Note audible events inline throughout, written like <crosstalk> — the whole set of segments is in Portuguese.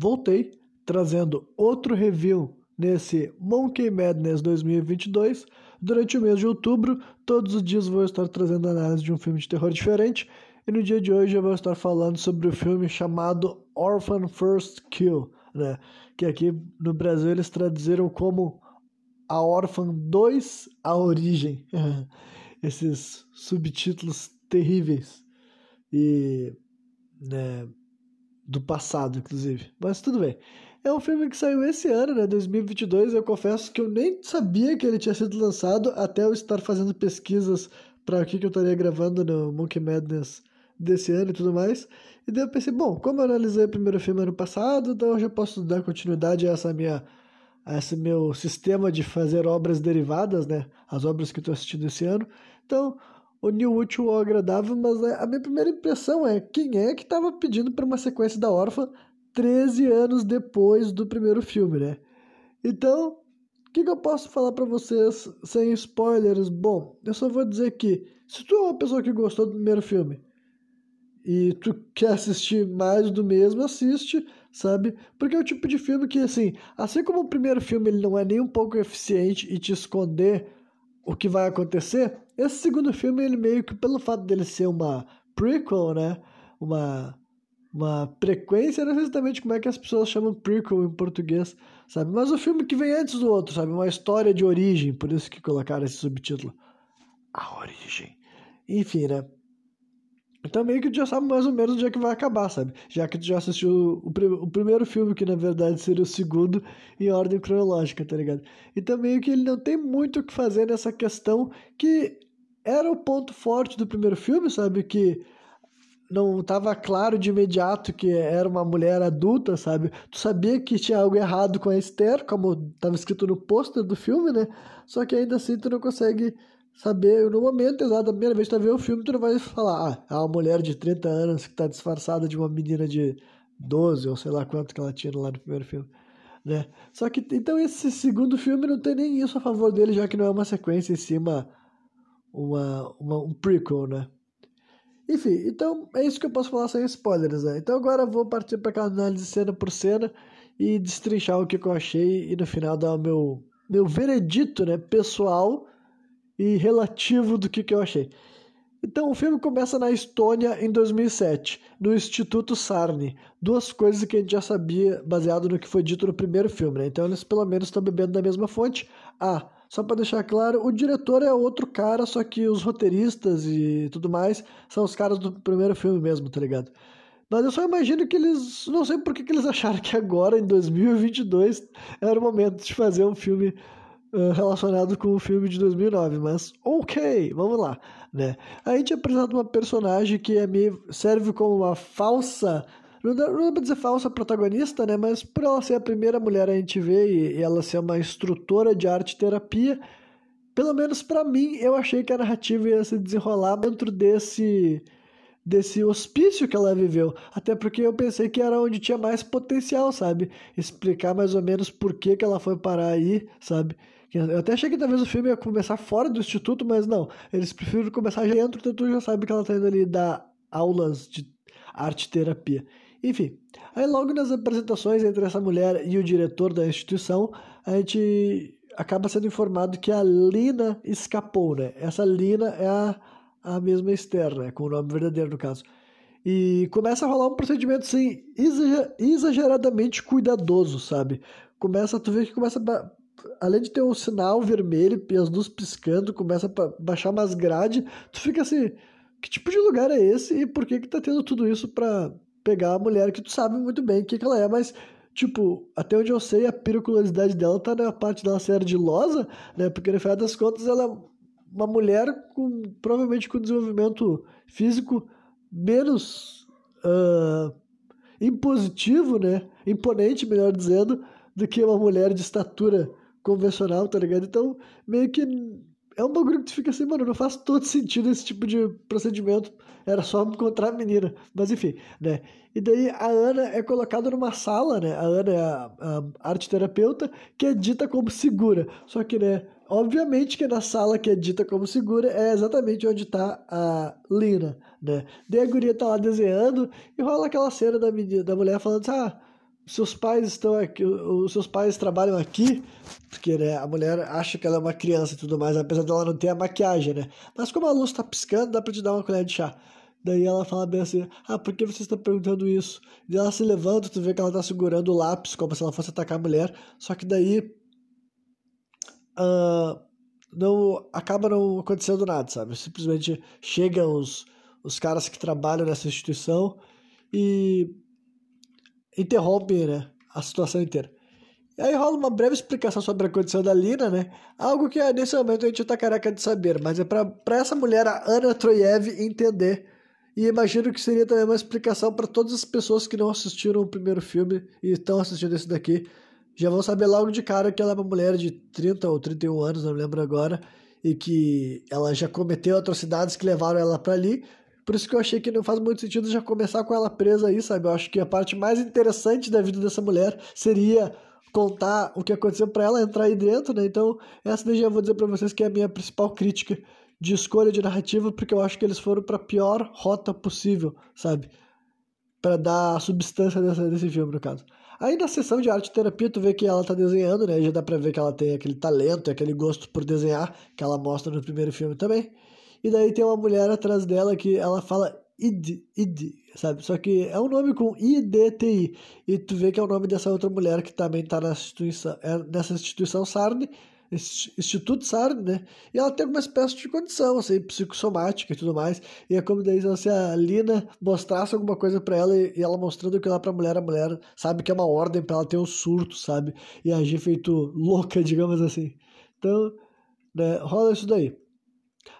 voltei trazendo outro review nesse Monkey Madness 2022. Durante o mês de outubro, todos os dias vou estar trazendo análise de um filme de terror diferente. E no dia de hoje eu vou estar falando sobre o filme chamado Orphan First Kill, né? Que aqui no Brasil eles traduziram como A Orphan 2 A Origem. <laughs> Esses subtítulos terríveis. E né, do passado, inclusive. Mas tudo bem. É um filme que saiu esse ano, né, 2022. Eu confesso que eu nem sabia que ele tinha sido lançado até eu estar fazendo pesquisas para o que, que eu estaria gravando no Monkey Madness desse ano e tudo mais. E daí eu pensei, bom, como eu analisei o primeiro filme ano passado, então eu já posso dar continuidade a essa minha a esse meu sistema de fazer obras derivadas, né? As obras que eu estou assistindo esse ano. Então, o New útil ou agradável, mas a minha primeira impressão é quem é que estava pedindo para uma sequência da órfã 13 anos depois do primeiro filme, né? Então, o que, que, eu posso falar para vocês sem spoilers? Bom, eu só vou dizer que se tu é uma pessoa que gostou do primeiro filme e tu quer assistir mais do mesmo, assiste, sabe? Porque é o tipo de filme que, assim, assim como o primeiro filme ele não é nem um pouco eficiente e te esconder o que vai acontecer, esse segundo filme ele meio que pelo fato dele ser uma prequel, né? Uma uma frequência, não sei exatamente como é que as pessoas chamam prequel em português, sabe? Mas o filme que vem antes do outro, sabe? Uma história de origem, por isso que colocaram esse subtítulo. A origem. Enfim, né? Então meio que tu já sabe mais ou menos onde é que vai acabar, sabe? Já que tu já assistiu o, o primeiro filme, que na verdade seria o segundo, em ordem cronológica, tá ligado? Então meio que ele não tem muito o que fazer nessa questão que era o ponto forte do primeiro filme, sabe? Que não estava claro de imediato que era uma mulher adulta, sabe? Tu sabia que tinha algo errado com a Esther, como estava escrito no pôster do filme, né? Só que ainda assim tu não consegue saber no momento exato, da primeira vez que tu ver o filme, tu não vai falar, ah, é uma mulher de 30 anos que está disfarçada de uma menina de 12 ou sei lá quanto que ela tinha lá no primeiro filme. Né? Só que então esse segundo filme não tem nem isso a favor dele, já que não é uma sequência em cima, uma, uma, um prequel, né? Enfim, então é isso que eu posso falar sem spoilers, né? Então agora eu vou partir para aquela análise cena por cena e destrinchar o que eu achei e no final dar o meu, meu veredito, né, pessoal e relativo do que, que eu achei. Então o filme começa na Estônia em 2007, no Instituto Sarni. Duas coisas que a gente já sabia baseado no que foi dito no primeiro filme, né? Então eles pelo menos estão bebendo da mesma fonte. Ah, só para deixar claro, o diretor é outro cara, só que os roteiristas e tudo mais são os caras do primeiro filme mesmo, tá ligado? Mas eu só imagino que eles. Não sei por que, que eles acharam que agora, em 2022, era o momento de fazer um filme relacionado com o filme de 2009. Mas, ok, vamos lá. Né? A gente apresenta uma personagem que é meio, serve como uma falsa não dá, não dá pra dizer falsa protagonista, né? Mas por ela ser a primeira mulher a gente vê e, e ela ser uma instrutora de arte terapia, pelo menos para mim, eu achei que a narrativa ia se desenrolar dentro desse desse hospício que ela viveu, até porque eu pensei que era onde tinha mais potencial, sabe? Explicar mais ou menos por que, que ela foi parar aí, sabe? Eu até achei que talvez o filme ia começar fora do instituto, mas não. Eles preferem começar dentro, então tu já sabe que ela tá indo ali dar aulas de arte terapia. Enfim, aí logo nas apresentações entre essa mulher e o diretor da instituição, a gente acaba sendo informado que a Lina escapou, né? Essa Lina é a, a mesma Esther, né? Com o nome verdadeiro, no caso. E começa a rolar um procedimento, assim, exageradamente cuidadoso, sabe? Começa, tu vê que começa além de ter um sinal vermelho e as luzes piscando, começa a baixar umas grades, tu fica assim, que tipo de lugar é esse e por que que tá tendo tudo isso pra pegar a mulher que tu sabe muito bem o que, que ela é, mas tipo, até onde eu sei, a pericularidade dela tá na parte dela ser ardilosa, né? Porque no final das contas ela é uma mulher com provavelmente com desenvolvimento físico menos uh, impositivo, né? Imponente, melhor dizendo, do que uma mulher de estatura convencional, tá ligado? Então, meio que é um bagulho que tu fica assim, mano, não faz todo sentido esse tipo de procedimento. Era só encontrar a menina. Mas enfim, né? E daí a Ana é colocada numa sala, né? A Ana é a, a arte terapeuta, que é dita como segura. Só que, né? Obviamente que na sala que é dita como segura é exatamente onde tá a Lina, né? Daí a guria tá lá desenhando e rola aquela cena da, menina, da mulher falando assim, ah, seus pais estão aqui, os seus pais trabalham aqui, porque né, a mulher acha que ela é uma criança e tudo mais, apesar dela não ter a maquiagem, né? Mas como a luz tá piscando, dá pra te dar uma colher de chá. Daí ela fala bem assim, ah, por que você está perguntando isso? E ela se levanta, tu vê que ela tá segurando o lápis, como se ela fosse atacar a mulher, só que daí uh, não acaba não acontecendo nada, sabe? Simplesmente chegam os, os caras que trabalham nessa instituição e interrompem né, a situação inteira. E aí rola uma breve explicação sobre a condição da Lina, né? Algo que nesse momento a gente tá careca de saber, mas é para essa mulher, a Ana Troiev, entender e imagino que seria também uma explicação para todas as pessoas que não assistiram o primeiro filme e estão assistindo esse daqui. Já vão saber logo de cara que ela é uma mulher de 30 ou 31 anos, não lembro agora, e que ela já cometeu atrocidades que levaram ela para ali. Por isso que eu achei que não faz muito sentido já começar com ela presa aí, sabe? Eu acho que a parte mais interessante da vida dessa mulher seria contar o que aconteceu para ela entrar aí dentro, né? Então, essa daí já vou dizer para vocês que é a minha principal crítica de escolha de narrativa, porque eu acho que eles foram para pior rota possível, sabe? Para dar a substância dessa, desse filme, no caso. Aí na sessão de arte terapia, tu vê que ela tá desenhando, né? Já dá pra ver que ela tem aquele talento, aquele gosto por desenhar, que ela mostra no primeiro filme também. E daí tem uma mulher atrás dela que ela fala id, id, sabe? Só que é um nome com IDTI. E tu vê que é o nome dessa outra mulher que também tá nessa instituição, é nessa instituição Sarne, Instituto SARD, né? E ela tem alguma espécie de condição, assim, psicossomática e tudo mais. E é como daí se a Lina mostrasse alguma coisa para ela e, ela mostrando aquilo lá pra mulher, a mulher sabe que é uma ordem para ela ter um surto, sabe? E agir feito louca, <laughs> digamos assim. Então, né, rola isso daí.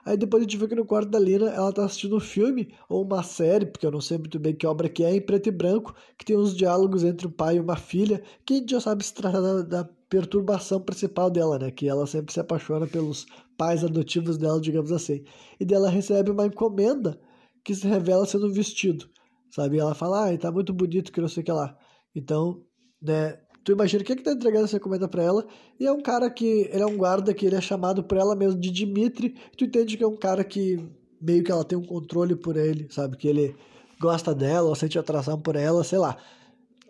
Aí depois a gente vê que no quarto da Lina ela tá assistindo um filme ou uma série, porque eu não sei muito bem que obra que é, em preto e branco, que tem uns diálogos entre um pai e uma filha, que a gente já sabe se trata da, da perturbação principal dela, né? Que ela sempre se apaixona pelos pais adotivos dela, digamos assim. E dela recebe uma encomenda que se revela sendo um vestido, sabe? E ela fala, ah, tá muito bonito, que não sei o que lá. Então, né? Tu imagina quem é que tá entregando essa encomenda para ela? E é um cara que, ele é um guarda que ele é chamado por ela mesmo de Dimitri. Tu entende que é um cara que meio que ela tem um controle por ele, sabe? Que ele gosta dela ou sente atração por ela, sei lá.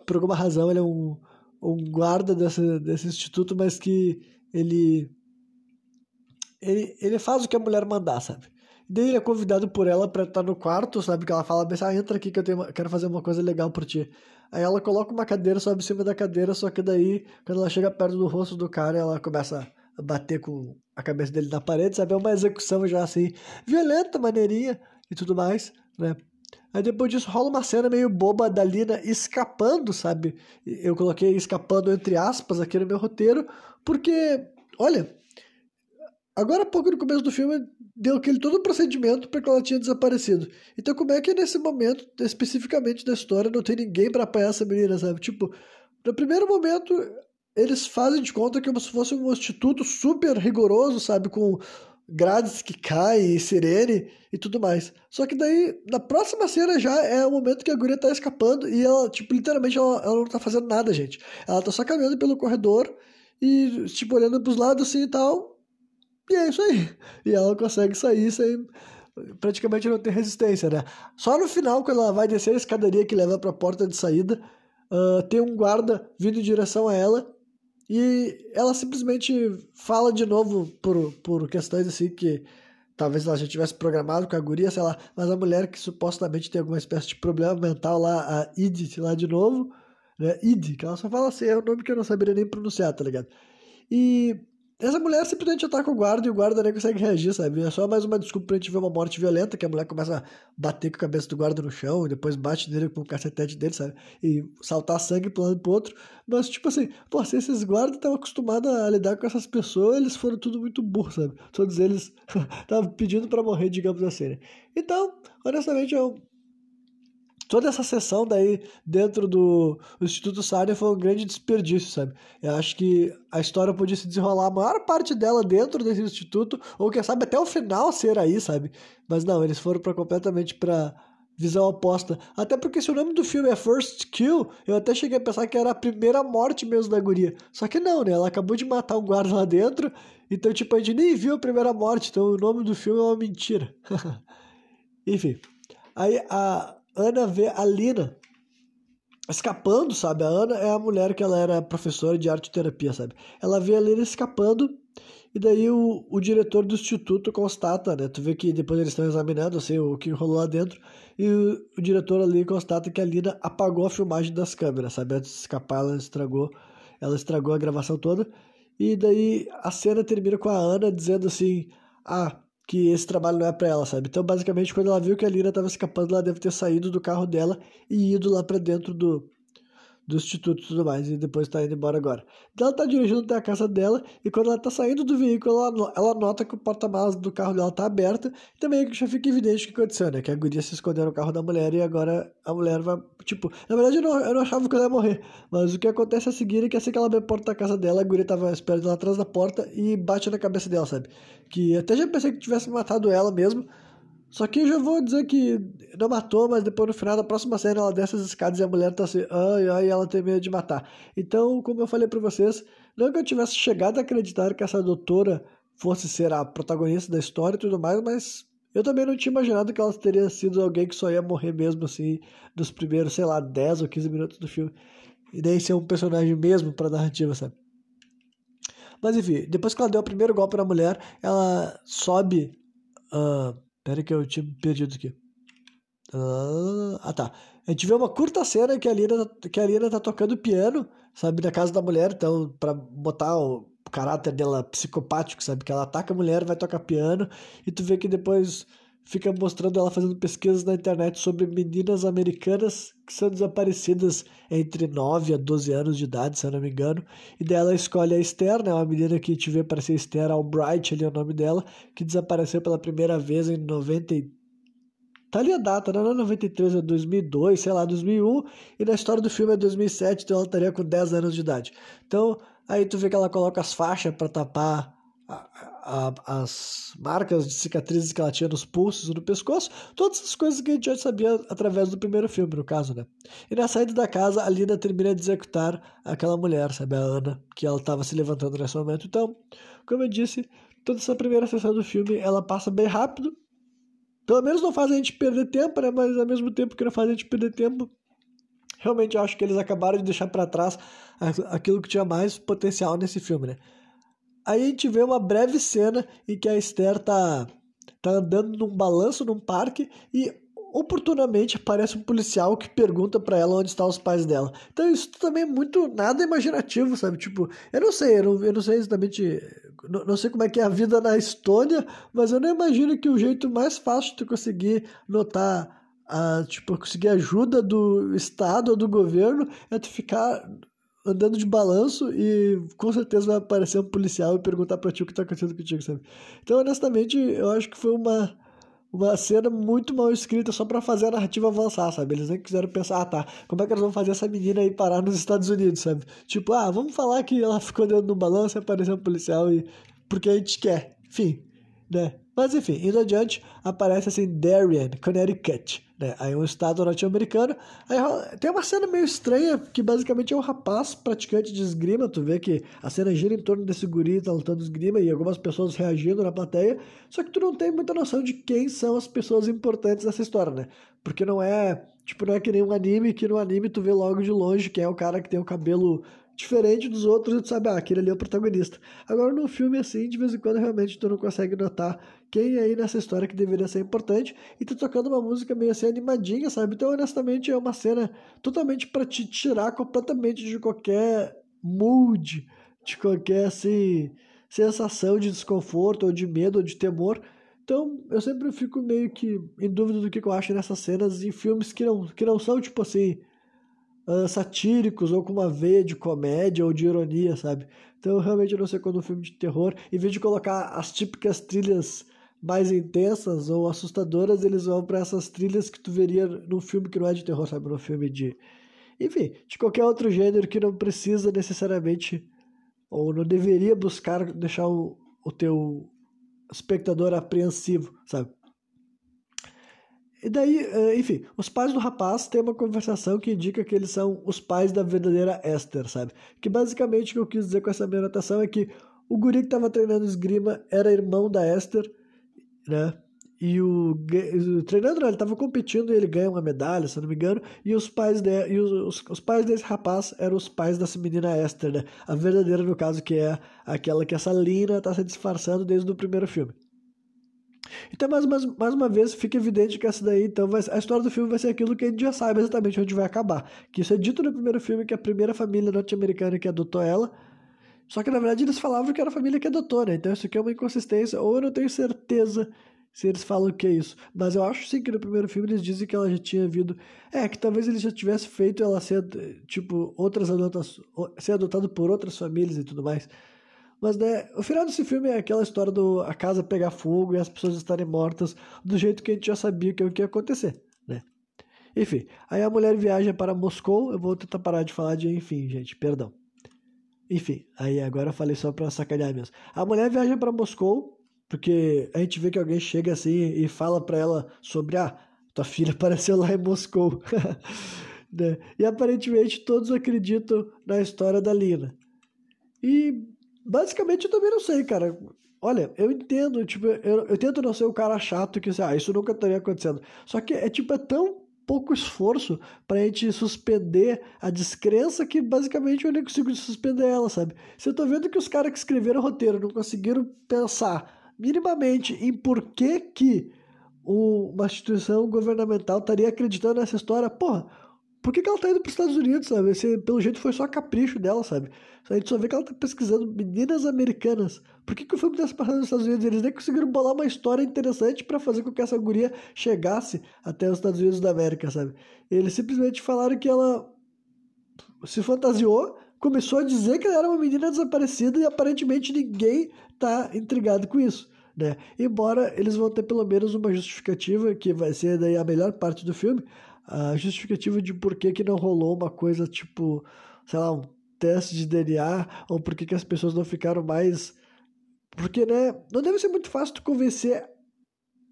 Por alguma razão ele é um um guarda desse, desse instituto, mas que ele, ele ele faz o que a mulher mandar, sabe? Daí ele é convidado por ela para estar no quarto, sabe? Que ela fala, ah, entra aqui que eu tenho, quero fazer uma coisa legal por ti. Aí ela coloca uma cadeira, sobe em cima da cadeira, só que daí, quando ela chega perto do rosto do cara, ela começa a bater com a cabeça dele na parede, sabe? É uma execução já assim, violenta, maneirinha e tudo mais, né? Aí depois disso rola uma cena meio boba da Lina escapando, sabe? Eu coloquei escapando entre aspas aqui no meu roteiro, porque, olha, agora há pouco no começo do filme deu aquele todo o procedimento para que ela tinha desaparecido. Então como é que nesse momento, especificamente da história, não tem ninguém para apanhar essa menina, sabe? Tipo, no primeiro momento eles fazem de conta que como se fosse um instituto super rigoroso, sabe? Com grades que caem, sirene e tudo mais. Só que daí, na próxima cena já é o momento que a guria tá escapando e ela, tipo, literalmente ela, ela não tá fazendo nada, gente. Ela tá só caminhando pelo corredor e, tipo, olhando pros lados assim e tal. E é isso aí. E ela consegue sair sem praticamente não ter resistência, né? Só no final, quando ela vai descer a escadaria que leva pra porta de saída, uh, tem um guarda vindo em direção a ela e ela simplesmente fala de novo por, por questões assim que talvez ela já tivesse programado com a guria, sei lá, mas a mulher que supostamente tem alguma espécie de problema mental lá, a Edith lá de novo, né? Id, que ela só fala assim, é um nome que eu não saberia nem pronunciar, tá ligado? E essa mulher simplesmente ataca o guarda e o guarda nem consegue reagir, sabe? É só mais uma desculpa pra gente ver uma morte violenta, que a mulher começa a bater com a cabeça do guarda no chão e depois bate nele com o cacetete dele, sabe? E saltar sangue pro lado e pro outro. Mas, tipo assim, pô, se esses guardas estavam acostumados a lidar com essas pessoas, eles foram tudo muito burros, sabe? Todos eles <laughs> estavam pedindo para morrer, digamos assim, né? Então, honestamente, eu toda essa sessão daí dentro do, Instituto Sarnia foi um grande desperdício, sabe? Eu acho que a história podia se desenrolar a maior parte dela dentro desse instituto, ou quem sabe até o final ser aí, sabe? Mas não, eles foram para completamente para visão oposta. Até porque se o nome do filme é First Kill, eu até cheguei a pensar que era a primeira morte mesmo da guria. Só que não, né? Ela acabou de matar um guarda lá dentro, então tipo, a gente nem viu a primeira morte, então o nome do filme é uma mentira. <laughs> Enfim. Aí a, Ana vê a Lina escapando, sabe? A Ana é a mulher que ela era professora de arte terapia, sabe? Ela vê a Lina escapando e daí o, o diretor do instituto constata, né? Tu vê que depois eles estão examinando, assim, o que rolou lá dentro e o, o diretor ali constata que a Lina apagou a filmagem das câmeras, sabe? Antes de escapar, ela estragou, ela estragou a gravação toda. E daí a cena termina com a Ana dizendo assim: "Ah, que esse trabalho não é para ela, sabe? Então, basicamente, quando ela viu que a Lina estava escapando, ela deve ter saído do carro dela e ido lá para dentro do, do instituto e tudo mais, e depois tá indo embora agora. Então ela tá dirigindo até a casa dela, e quando ela tá saindo do veículo, ela, ela nota que o porta-malas do carro dela tá aberto, e também já fica evidente o que aconteceu, né? Que a guria se escondeu no carro da mulher, e agora a mulher vai, tipo... Na verdade, eu não, eu não achava que ela ia morrer, mas o que acontece a seguir, é que assim que ela abre a porta da casa dela, a guria tava esperando lá atrás da porta, e bate na cabeça dela, sabe? Que até já pensei que tivesse matado ela mesmo, só que eu já vou dizer que não matou, mas depois no final da próxima cena ela desce as escadas e a mulher tá assim, ai, ai, ela tem medo de matar. Então, como eu falei para vocês, não que eu tivesse chegado a acreditar que essa doutora fosse ser a protagonista da história e tudo mais, mas eu também não tinha imaginado que ela teria sido alguém que só ia morrer mesmo assim nos primeiros, sei lá, 10 ou 15 minutos do filme. E nem ser um personagem mesmo pra narrativa, sabe? Mas enfim, depois que ela deu o primeiro golpe na mulher, ela sobe. Uh, Pera que eu tinha perdido aqui. Ah, tá. A gente vê uma curta cena que a Lina, que a Lina tá tocando piano, sabe, na casa da mulher, então, pra botar o caráter dela psicopático, sabe, que ela ataca a mulher, vai tocar piano, e tu vê que depois fica mostrando ela fazendo pesquisas na internet sobre meninas americanas que são desaparecidas entre 9 a 12 anos de idade, se eu não me engano. E dela escolhe a Esther, né, uma menina que te vê parecer Esther Albright, ali é o nome dela, que desapareceu pela primeira vez em 90 Tá ali a data, né? não é 93, é 2002, sei lá, 2001, e na história do filme é 2007, então ela estaria com 10 anos de idade. Então, aí tu vê que ela coloca as faixas para tapar a, as marcas de cicatrizes que ela tinha nos pulsos e no pescoço, todas essas coisas que a gente já sabia através do primeiro filme, no caso, né? E na saída da casa, a Lina termina de executar aquela mulher, sabe, a Ana, que ela estava se levantando nesse momento. Então, como eu disse, toda essa primeira sessão do filme, ela passa bem rápido, pelo menos não faz a gente perder tempo, né? Mas ao mesmo tempo que não faz a gente perder tempo, realmente acho que eles acabaram de deixar para trás aquilo que tinha mais potencial nesse filme, né? Aí a gente vê uma breve cena em que a Esther tá, tá andando num balanço num parque e oportunamente aparece um policial que pergunta para ela onde estão os pais dela. Então isso também é muito nada imaginativo, sabe? Tipo, eu não sei, eu não, eu não sei exatamente, não, não, sei como é que é a vida na Estônia, mas eu não imagino que o jeito mais fácil de conseguir notar a, tipo, conseguir ajuda do Estado ou do governo é tu ficar andando de balanço e com certeza vai aparecer um policial e perguntar pra ti o que tá acontecendo contigo, sabe? Então, honestamente, eu acho que foi uma, uma cena muito mal escrita só para fazer a narrativa avançar, sabe? Eles nem quiseram pensar, ah, tá, como é que eles vão fazer essa menina aí parar nos Estados Unidos, sabe? Tipo, ah, vamos falar que ela ficou dentro de um balanço e apareceu um policial e... porque a gente quer. Enfim, né? Mas enfim, indo adiante, aparece assim Darien, Connecticut, né? Aí um estado norte-americano. Aí tem uma cena meio estranha, que basicamente é um rapaz praticante de esgrima. Tu vê que a cena gira em torno desse guri tá lutando esgrima e algumas pessoas reagindo na plateia. Só que tu não tem muita noção de quem são as pessoas importantes dessa história, né? Porque não é. Tipo, não é que nem um anime, que no anime tu vê logo de longe quem é o cara que tem o cabelo diferente dos outros tu sabe, ah, aquele ali é o protagonista. Agora, no filme, assim, de vez em quando, realmente, tu não consegue notar quem é aí nessa história que deveria ser importante e tu tocando uma música meio assim animadinha, sabe? Então, honestamente, é uma cena totalmente para te tirar completamente de qualquer mood, de qualquer, assim, sensação de desconforto ou de medo ou de temor. Então, eu sempre fico meio que em dúvida do que eu acho nessas cenas em filmes que não, que não são, tipo assim, uh, satíricos ou com uma veia de comédia ou de ironia, sabe? Então eu realmente não sei quando um filme de terror, em vez de colocar as típicas trilhas mais intensas ou assustadoras, eles vão para essas trilhas que tu veria num filme que não é de terror, sabe? Num filme de. Enfim, de qualquer outro gênero que não precisa necessariamente ou não deveria buscar deixar o, o teu espectador apreensivo, sabe? E daí, eh, enfim, os pais do rapaz têm uma conversação que indica que eles são os pais da verdadeira Esther, sabe? Que basicamente o que eu quis dizer com essa minha anotação é que o guri que estava treinando esgrima era irmão da Esther, né? e o, treinando, não, ele estava competindo e ele ganha uma medalha, se não me engano, e os pais de, e os, os, pais desse rapaz eram os pais dessa menina Esther, né? A verdadeira, no caso, que é aquela que essa Lina está se disfarçando desde o primeiro filme. Então, mais, mais, mais uma vez, fica evidente que essa daí, então, vai, a história do filme vai ser aquilo que a gente já sabe exatamente onde vai acabar. Que isso é dito no primeiro filme, que a primeira família norte-americana que adotou ela, só que na verdade eles falavam que era a família que adotou, né? Então isso aqui é uma inconsistência, ou eu não tenho certeza se eles falam que é isso. Mas eu acho sim que no primeiro filme eles dizem que ela já tinha vindo. É, que talvez eles já tivessem feito ela ser, tipo, outras adotações. ser adotado por outras famílias e tudo mais. Mas, né, o final desse filme é aquela história do a casa pegar fogo e as pessoas estarem mortas do jeito que a gente já sabia que que ia acontecer, né? Enfim, aí a mulher viaja para Moscou. Eu vou tentar parar de falar de enfim, gente, perdão. Enfim, aí agora eu falei só pra sacanear mesmo. A mulher viaja para Moscou porque a gente vê que alguém chega assim e fala para ela sobre, ah, tua filha <laughs> apareceu lá em Moscou. <laughs> né? E aparentemente todos acreditam na história da Lina. E basicamente eu também não sei, cara. Olha, eu entendo, tipo, eu, eu tento não ser o cara chato que, assim, ah, isso nunca estaria acontecendo. Só que é tipo, é tão pouco esforço pra gente suspender a descrença que basicamente eu nem consigo suspender ela, sabe? Se eu tô vendo que os caras que escreveram o roteiro não conseguiram pensar minimamente em por que, que uma instituição governamental estaria acreditando nessa história, porra, por que, que ela tá indo para os Estados Unidos, sabe? Esse, pelo jeito foi só capricho dela, sabe? A gente só vê que ela tá pesquisando meninas americanas. Por que, que o filme tá se passando nos Estados Unidos? Eles nem conseguiram bolar uma história interessante para fazer com que essa guria chegasse até os Estados Unidos da América, sabe? Eles simplesmente falaram que ela se fantasiou, começou a dizer que ela era uma menina desaparecida e aparentemente ninguém tá intrigado com isso. Né? Embora eles vão ter pelo menos uma justificativa, que vai ser daí a melhor parte do filme, a justificativa de por que, que não rolou uma coisa tipo, sei lá, um teste de DNA, ou por que, que as pessoas não ficaram mais. Porque, né, não deve ser muito fácil tu convencer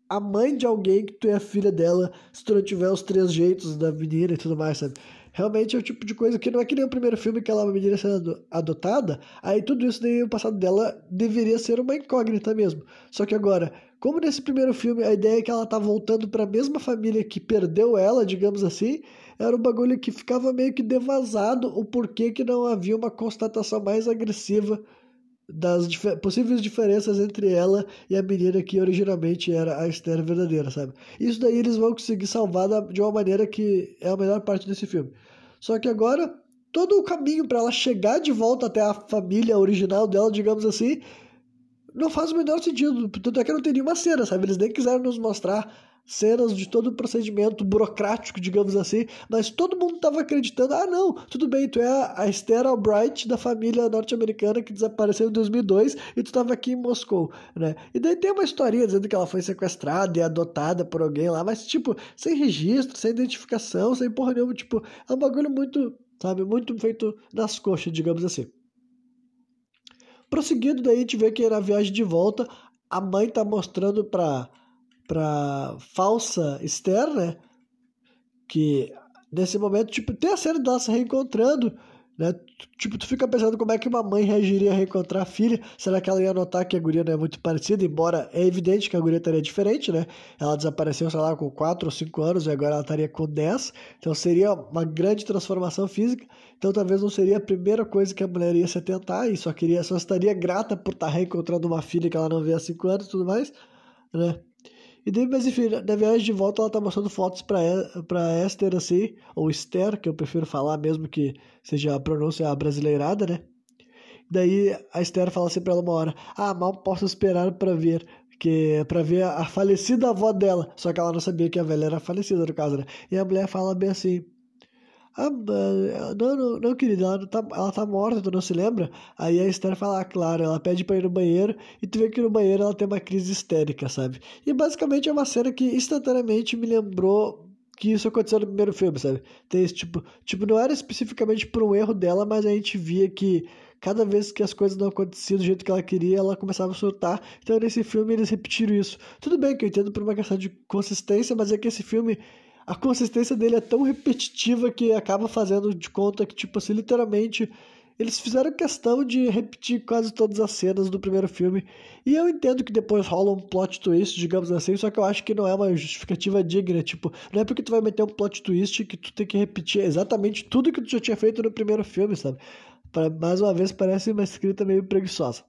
a mãe de alguém que tu é filha dela se tu não tiver os três jeitos da menina e tudo mais, sabe? realmente é o tipo de coisa que não é que nem o primeiro filme que ela é uma menina sendo adotada, aí tudo isso daí, o passado dela deveria ser uma incógnita mesmo. Só que agora, como nesse primeiro filme a ideia é que ela tá voltando para a mesma família que perdeu ela, digamos assim, era um bagulho que ficava meio que devasado o porquê que não havia uma constatação mais agressiva das dif possíveis diferenças entre ela e a menina que originalmente era a Esther verdadeira, sabe? Isso daí eles vão conseguir salvar de uma maneira que é a melhor parte desse filme. Só que agora, todo o caminho para ela chegar de volta até a família original dela, digamos assim, não faz o menor sentido. Tanto é que não tem nenhuma cena, sabe? Eles nem quiseram nos mostrar cenas de todo o procedimento burocrático, digamos assim, mas todo mundo estava acreditando, ah não, tudo bem, tu é a Esther Albright da família norte-americana que desapareceu em 2002 e tu estava aqui em Moscou, né? E daí tem uma historinha dizendo que ela foi sequestrada e adotada por alguém lá, mas tipo, sem registro, sem identificação, sem porra nenhuma, tipo, é um bagulho muito, sabe, muito feito nas coxas, digamos assim. Prosseguindo daí, a gente vê que na viagem de volta, a mãe tá mostrando pra pra falsa Esther, né? Que nesse momento, tipo, tem a cena dela se reencontrando, né? Tipo, tu fica pensando como é que uma mãe reagiria a reencontrar a filha. Será que ela ia notar que a guria não é muito parecida? Embora é evidente que a guria estaria diferente, né? Ela desapareceu, sei lá, com 4 ou 5 anos e agora ela estaria com 10. Então seria uma grande transformação física. Então talvez não seria a primeira coisa que a mulher ia se atentar e só queria, só estaria grata por estar reencontrando uma filha que ela não vê há 5 anos e tudo mais, né? E daí, mas enfim, na viagem de volta ela tá mostrando fotos pra, pra Esther, assim, ou Esther, que eu prefiro falar mesmo que seja a pronúncia brasileirada, né? Daí a Esther fala assim pra ela uma hora: Ah, mal posso esperar para ver. Que, pra ver a falecida avó dela. Só que ela não sabia que a velha era falecida, no caso, né? E a mulher fala bem assim: ah, não, não, não, querida, ela tá, ela tá morta, tu não se lembra? Aí a Esther fala, ah, claro, ela pede pra ir no banheiro e tu vê que no banheiro ela tem uma crise histérica, sabe? E basicamente é uma cena que instantaneamente me lembrou que isso aconteceu no primeiro filme, sabe? Tem esse tipo, tipo, não era especificamente por um erro dela, mas a gente via que cada vez que as coisas não aconteciam do jeito que ela queria, ela começava a surtar. Então nesse filme eles repetiram isso. Tudo bem que eu entendo por uma questão de consistência, mas é que esse filme a consistência dele é tão repetitiva que acaba fazendo de conta que, tipo assim, literalmente eles fizeram questão de repetir quase todas as cenas do primeiro filme. E eu entendo que depois rola um plot twist, digamos assim, só que eu acho que não é uma justificativa digna. Tipo, não é porque tu vai meter um plot twist que tu tem que repetir exatamente tudo que tu já tinha feito no primeiro filme, sabe? Pra, mais uma vez, parece uma escrita meio preguiçosa.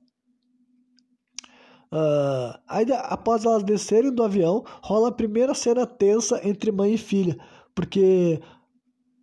Uh, ainda após elas descerem do avião, rola a primeira cena tensa entre mãe e filha, porque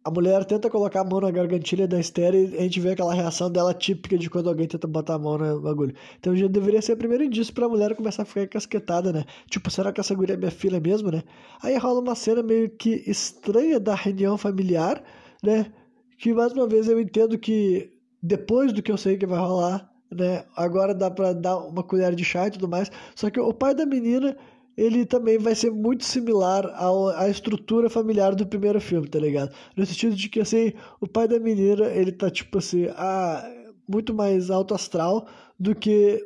a mulher tenta colocar a mão na gargantilha da Esther e a gente vê aquela reação dela típica de quando alguém tenta botar a mão no bagulho. Então já deveria ser o primeiro indício pra mulher começar a ficar encasquetada, né? Tipo, será que essa guria é minha filha mesmo, né? Aí rola uma cena meio que estranha da reunião familiar, né? Que mais uma vez eu entendo que depois do que eu sei que vai rolar, né? Agora dá pra dar uma colher de chá e tudo mais. Só que o pai da menina ele também vai ser muito similar ao, à estrutura familiar do primeiro filme, tá ligado? No sentido de que, assim, o pai da menina, ele tá, tipo assim, ah, muito mais alto astral do que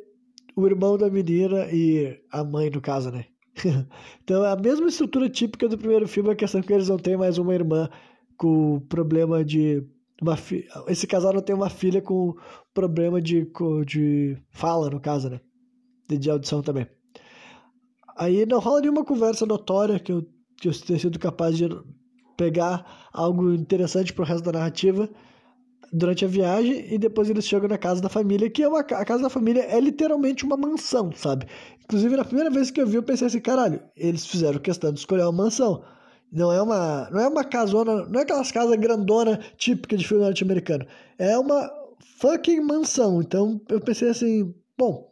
o irmão da menina e a mãe, no caso, né? <laughs> então, a mesma estrutura típica do primeiro filme, a questão é que eles não têm mais uma irmã com problema de uma fi... esse casal não tem uma filha com problema de, de fala, no caso, né? De audição também. Aí não rola nenhuma conversa notória que eu, que eu tenha sido capaz de pegar algo interessante pro resto da narrativa durante a viagem e depois eles chegam na casa da família, que é uma, a casa da família é literalmente uma mansão, sabe? Inclusive, na primeira vez que eu vi, eu pensei assim, caralho, eles fizeram questão de escolher uma mansão. Não é uma, não é uma casona, não é aquelas casas grandona típica de filme norte-americano. É uma fucking mansão. Então, eu pensei assim, bom,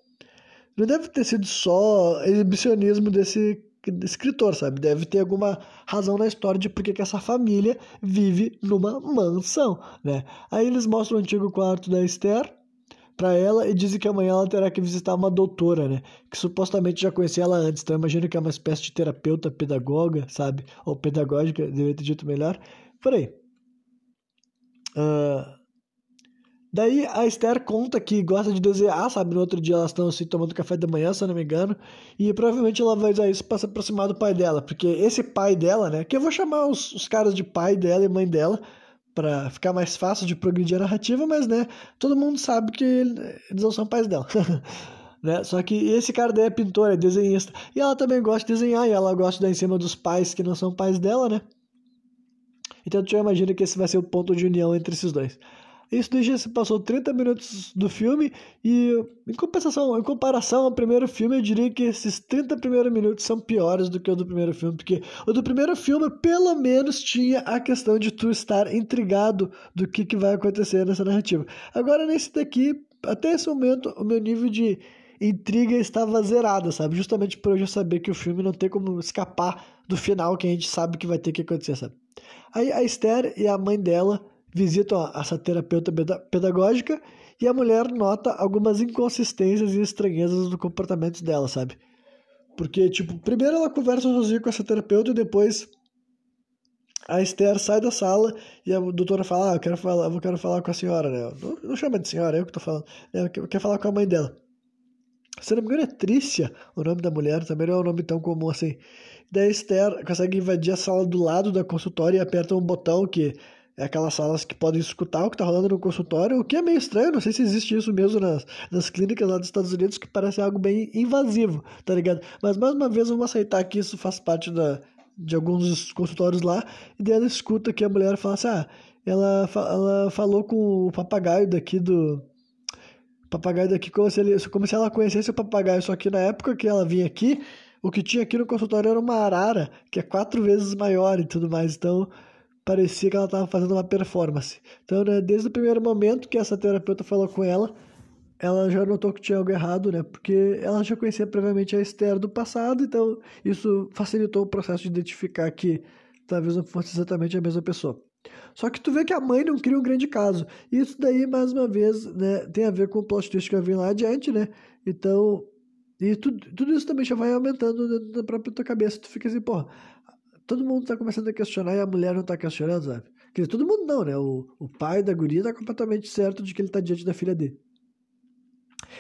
não deve ter sido só exibicionismo desse escritor, sabe? Deve ter alguma razão na história de por que essa família vive numa mansão, né? Aí eles mostram o antigo quarto da Esther para ela e dizem que amanhã ela terá que visitar uma doutora, né? Que supostamente já conhecia ela antes, então imagino que é uma espécie de terapeuta pedagoga, sabe? Ou pedagógica, deveria ter dito melhor. Por aí. Uh, Daí a Esther conta que gosta de desenhar, sabe? No outro dia elas estão assim tomando café da manhã, se eu não me engano. E provavelmente ela vai usar isso para se aproximar do pai dela. Porque esse pai dela, né? Que eu vou chamar os, os caras de pai dela e mãe dela. para ficar mais fácil de progredir a narrativa, mas né? Todo mundo sabe que eles não são pais dela. <laughs> né? Só que esse cara daí é pintor, é desenhista. E ela também gosta de desenhar. E ela gosta de dar em cima dos pais que não são pais dela, né? Então tu já imagina que esse vai ser o ponto de união entre esses dois. Isso já se passou 30 minutos do filme e em compensação, em comparação ao primeiro filme, eu diria que esses 30 primeiros minutos são piores do que o do primeiro filme, porque o do primeiro filme pelo menos tinha a questão de tu estar intrigado do que, que vai acontecer nessa narrativa. Agora nesse daqui, até esse momento, o meu nível de intriga estava zerado, sabe? Justamente por eu já saber que o filme não tem como escapar do final que a gente sabe que vai ter que acontecer, sabe? Aí a Esther e a mãe dela visitam essa terapeuta pedagógica e a mulher nota algumas inconsistências e estranhezas do comportamento dela, sabe? Porque, tipo, primeiro ela conversa sozinha com essa terapeuta e depois a Esther sai da sala e a doutora fala: Ah, eu quero falar, eu quero falar com a senhora, né? Não, não chama de senhora, é eu que tô falando. Ela quer falar com a mãe dela. Se não me engano, é Trícia o nome da mulher, também não é um nome tão comum assim. Daí a Esther consegue invadir a sala do lado da consultória e aperta um botão que é aquelas salas que podem escutar o que está rolando no consultório, o que é meio estranho, não sei se existe isso mesmo nas, nas clínicas lá dos Estados Unidos, que parece algo bem invasivo, tá ligado? Mas mais uma vez vamos aceitar que isso faz parte da, de alguns consultórios lá, e daí ela escuta que a mulher fala assim, ah, ela, ela falou com o papagaio daqui do... Papagaio daqui como se, ele, como se ela conhecesse o papagaio, só que na época que ela vinha aqui, o que tinha aqui no consultório era uma arara, que é quatro vezes maior e tudo mais, então parecia que ela estava fazendo uma performance. Então, né, desde o primeiro momento que essa terapeuta falou com ela, ela já notou que tinha algo errado, né? Porque ela já conhecia previamente a Esther do passado, então isso facilitou o processo de identificar que talvez não fosse exatamente a mesma pessoa. Só que tu vê que a mãe não cria um grande caso. Isso daí, mais uma vez, né, tem a ver com o plot twist que eu vim lá adiante, né? Então, e tudo, tudo isso também já vai aumentando na própria tua cabeça. Tu fica assim, porra, todo mundo tá começando a questionar e a mulher não tá questionando, sabe? Quer dizer, todo mundo não, né? O, o pai da guria tá completamente certo de que ele tá diante da filha dele.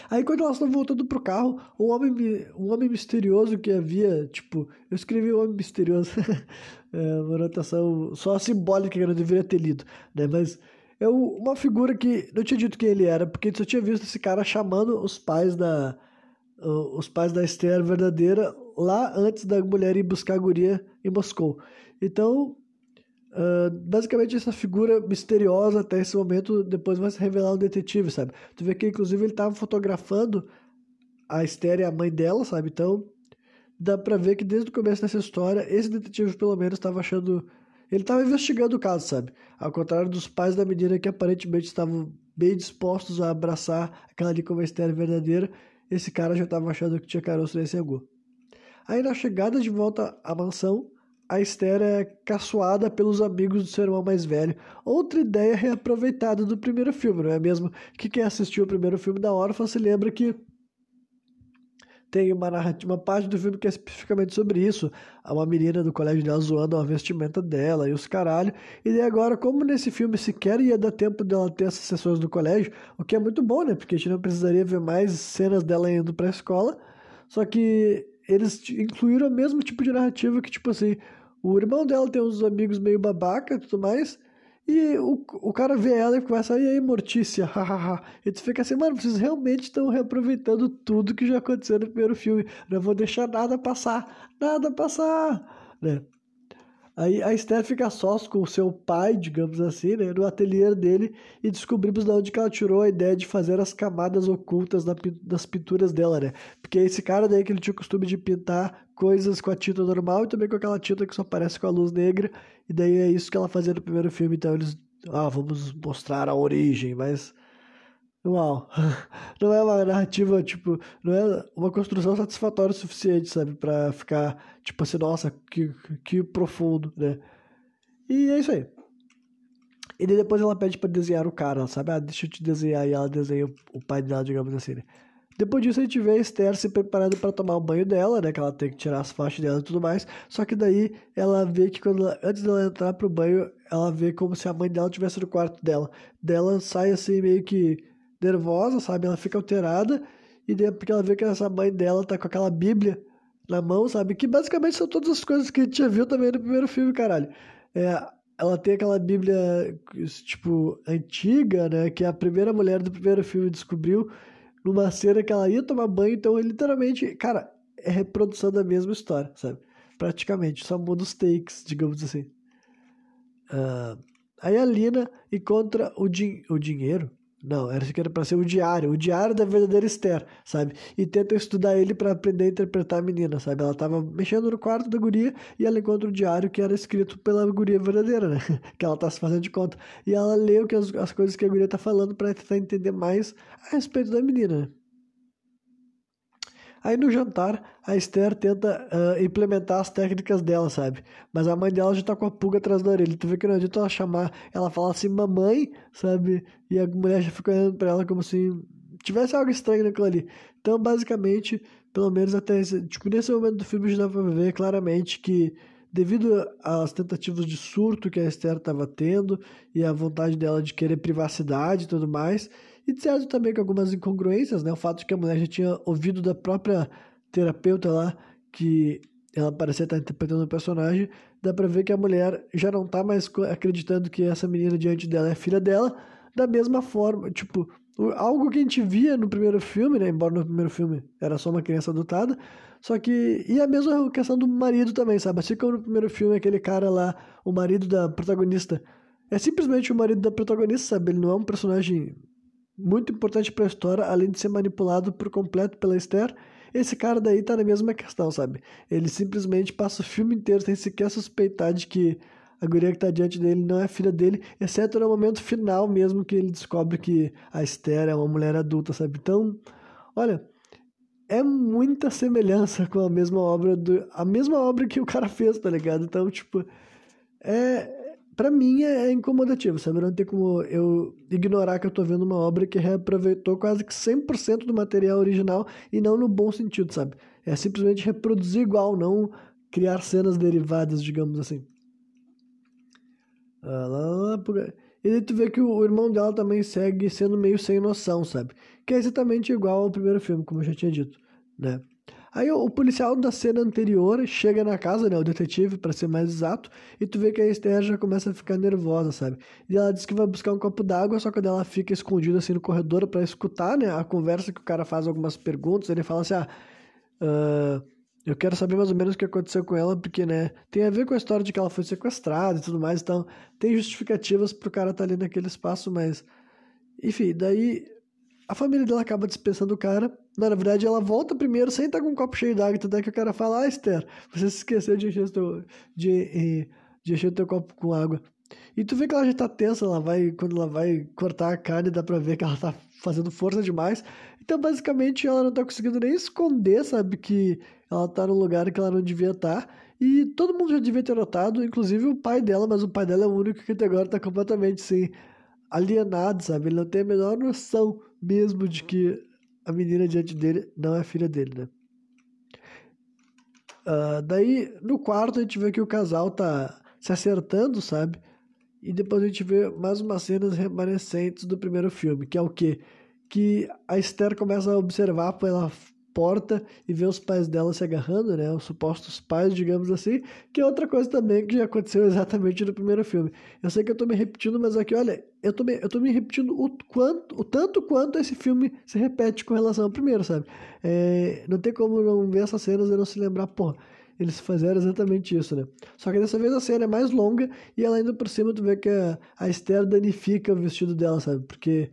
Aí quando elas estão voltando pro carro, um homem, um homem misterioso que havia, tipo, eu escrevi o homem misterioso, <laughs> é uma anotação só simbólica que eu não deveria ter lido, né? Mas é uma figura que não tinha dito quem ele era, porque só tinha visto esse cara chamando os pais da os pais da Esther verdadeira lá antes da mulher ir buscar a guria em Moscou. Então, uh, basicamente essa figura misteriosa até esse momento depois vai se revelar um detetive, sabe? Tu vê que inclusive ele estava fotografando a Esther e a mãe dela, sabe? Então, dá pra ver que desde o começo dessa história, esse detetive pelo menos estava achando ele estava investigando o caso, sabe? Ao contrário dos pais da menina que aparentemente estavam bem dispostos a abraçar aquela ali como a Esther verdadeira, esse cara já estava achando que tinha caroço nesse angu. Aí na chegada de volta à mansão, a Esther é caçoada pelos amigos do seu irmão mais velho. Outra ideia reaproveitada do primeiro filme, não é mesmo? Que quem assistiu o primeiro filme da Órfã se lembra que tem uma uma parte do filme que é especificamente sobre isso. Uma menina do colégio dela zoando a vestimenta dela e os caralho. E daí agora, como nesse filme sequer ia dar tempo dela ter essas sessões do colégio, o que é muito bom, né? Porque a gente não precisaria ver mais cenas dela indo pra escola. Só que eles incluíram o mesmo tipo de narrativa que, tipo assim, o irmão dela tem uns amigos meio babaca e tudo mais. E o, o cara vê ela e começa, e aí, Mortícia, <laughs> hahaha. e tu fica assim, mano, vocês realmente estão reaproveitando tudo que já aconteceu no primeiro filme. Não vou deixar nada passar, nada passar, né? Aí a Esther fica sós com o seu pai, digamos assim, né, no ateliê dele e descobrimos de onde ela tirou a ideia de fazer as camadas ocultas das pinturas dela, né? Porque esse cara daí que ele tinha o costume de pintar coisas com a tinta normal e também com aquela tinta que só aparece com a luz negra, e daí é isso que ela fazia no primeiro filme, então eles, ah, vamos mostrar a origem, mas Uau, <laughs> não é uma narrativa, tipo, não é uma construção satisfatória o suficiente, sabe, pra ficar, tipo assim, nossa, que, que profundo, né? E é isso aí. E depois ela pede para desenhar o cara, sabe? Ah, deixa eu te desenhar, e ela desenha o pai dela, digamos assim, né? Depois disso a gente vê a Esther se preparando para tomar o banho dela, né? Que ela tem que tirar as faixas dela e tudo mais. Só que daí ela vê que quando ela, antes dela entrar pro banho, ela vê como se a mãe dela estivesse no quarto dela. Dela sai assim meio que nervosa, sabe? Ela fica alterada e daí porque ela vê que essa mãe dela tá com aquela Bíblia na mão, sabe? Que basicamente são todas as coisas que a gente já viu também no primeiro filme, caralho. É, ela tem aquela Bíblia, tipo, antiga, né? Que a primeira mulher do primeiro filme descobriu numa cena que ela ia tomar banho, então literalmente, cara, é reprodução da mesma história, sabe? Praticamente, só muda os takes, digamos assim. Uh, aí a Lina encontra o, din o dinheiro, não, era que era para ser o diário, o diário da verdadeira Esther, sabe? E tenta estudar ele para aprender a interpretar a menina, sabe? Ela tava mexendo no quarto da guria e ela encontra o diário que era escrito pela guria verdadeira, né? <laughs> que ela tá se fazendo de conta. E ela lê o que as, as coisas que a guria tá falando para tentar entender mais a respeito da menina, né? Aí no jantar, a Esther tenta uh, implementar as técnicas dela, sabe? Mas a mãe dela já tá com a pulga atrás da orelha. Tu vê que não adianta ela chamar, ela fala assim, mamãe, sabe? E a mulher já fica olhando pra ela como se tivesse algo estranho naquilo ali. Então, basicamente, pelo menos até esse, tipo, nesse momento do filme já dá pra ver claramente que devido às tentativas de surto que a Esther estava tendo e a vontade dela de querer privacidade e tudo mais, e certo também com algumas incongruências, né? O fato de que a mulher já tinha ouvido da própria terapeuta lá que ela parecia estar interpretando o personagem, dá pra ver que a mulher já não tá mais acreditando que essa menina diante dela é filha dela, da mesma forma, tipo, algo que a gente via no primeiro filme, né? Embora no primeiro filme era só uma criança adotada, só que. E a mesma questão do marido também, sabe? Assim como no primeiro filme, aquele cara lá, o marido da protagonista, é simplesmente o marido da protagonista, sabe? Ele não é um personagem muito importante para a história, além de ser manipulado por completo pela Esther. Esse cara daí tá na mesma questão, sabe? Ele simplesmente passa o filme inteiro sem sequer suspeitar de que a guria que tá diante dele não é filha dele, exceto no momento final mesmo que ele descobre que a Esther é uma mulher adulta, sabe? Então, olha, é muita semelhança com a mesma obra do a mesma obra que o cara fez, tá ligado? Então, tipo, é para mim é, é incomodativo, sabe? Não tem como eu ignorar que eu tô vendo uma obra que reaproveitou quase que 100% do material original e não no bom sentido, sabe? É simplesmente reproduzir igual, não criar cenas derivadas, digamos assim. Ah, por... E aí tu vê que o irmão dela também segue sendo meio sem noção, sabe? Que é exatamente igual ao primeiro filme, como eu já tinha dito, né? Aí o, policial da cena anterior chega na casa, né, o detetive, para ser mais exato, e tu vê que a Esther já começa a ficar nervosa, sabe? E ela diz que vai buscar um copo d'água, só que ela fica escondida assim no corredor para escutar, né, a conversa que o cara faz algumas perguntas, ele fala assim, ah, uh, eu quero saber mais ou menos o que aconteceu com ela, porque, né, tem a ver com a história de que ela foi sequestrada e tudo mais, então tem justificativas pro cara estar tá ali naquele espaço, mas... Enfim, daí a família dela acaba dispensando o cara. Na verdade, ela volta primeiro sem estar com um copo cheio d'água, até que o cara fala, ah, Esther, você se esqueceu de encher teu, de, de encher o teu copo com água. E tu vê que ela já tá tensa, ela vai, quando ela vai cortar a carne, dá pra ver que ela tá fazendo força demais. Então, basicamente, ela não tá conseguindo nem esconder, sabe, que ela tá num lugar que ela não devia estar. Tá. E todo mundo já devia ter notado, inclusive o pai dela, mas o pai dela é o único que até agora tá completamente, assim, alienado, sabe? Ele não tem a menor noção mesmo de que a menina diante dele não é filha dele, né? Uh, daí, no quarto, a gente vê que o casal tá se acertando, sabe? E depois a gente vê mais umas cenas remanescentes do primeiro filme, que é o quê? Que a Esther começa a observar pela porta e vê os pais dela se agarrando, né? Os supostos pais, digamos assim, que é outra coisa também que já aconteceu exatamente no primeiro filme. Eu sei que eu tô me repetindo, mas aqui, olha, eu tô me, eu tô me repetindo o, quanto, o tanto quanto esse filme se repete com relação ao primeiro, sabe? É, não tem como não ver essas cenas e não se lembrar, pô, eles fizeram exatamente isso, né? Só que dessa vez a cena é mais longa e ela indo por cima tu vê que a, a Esther danifica o vestido dela, sabe? Porque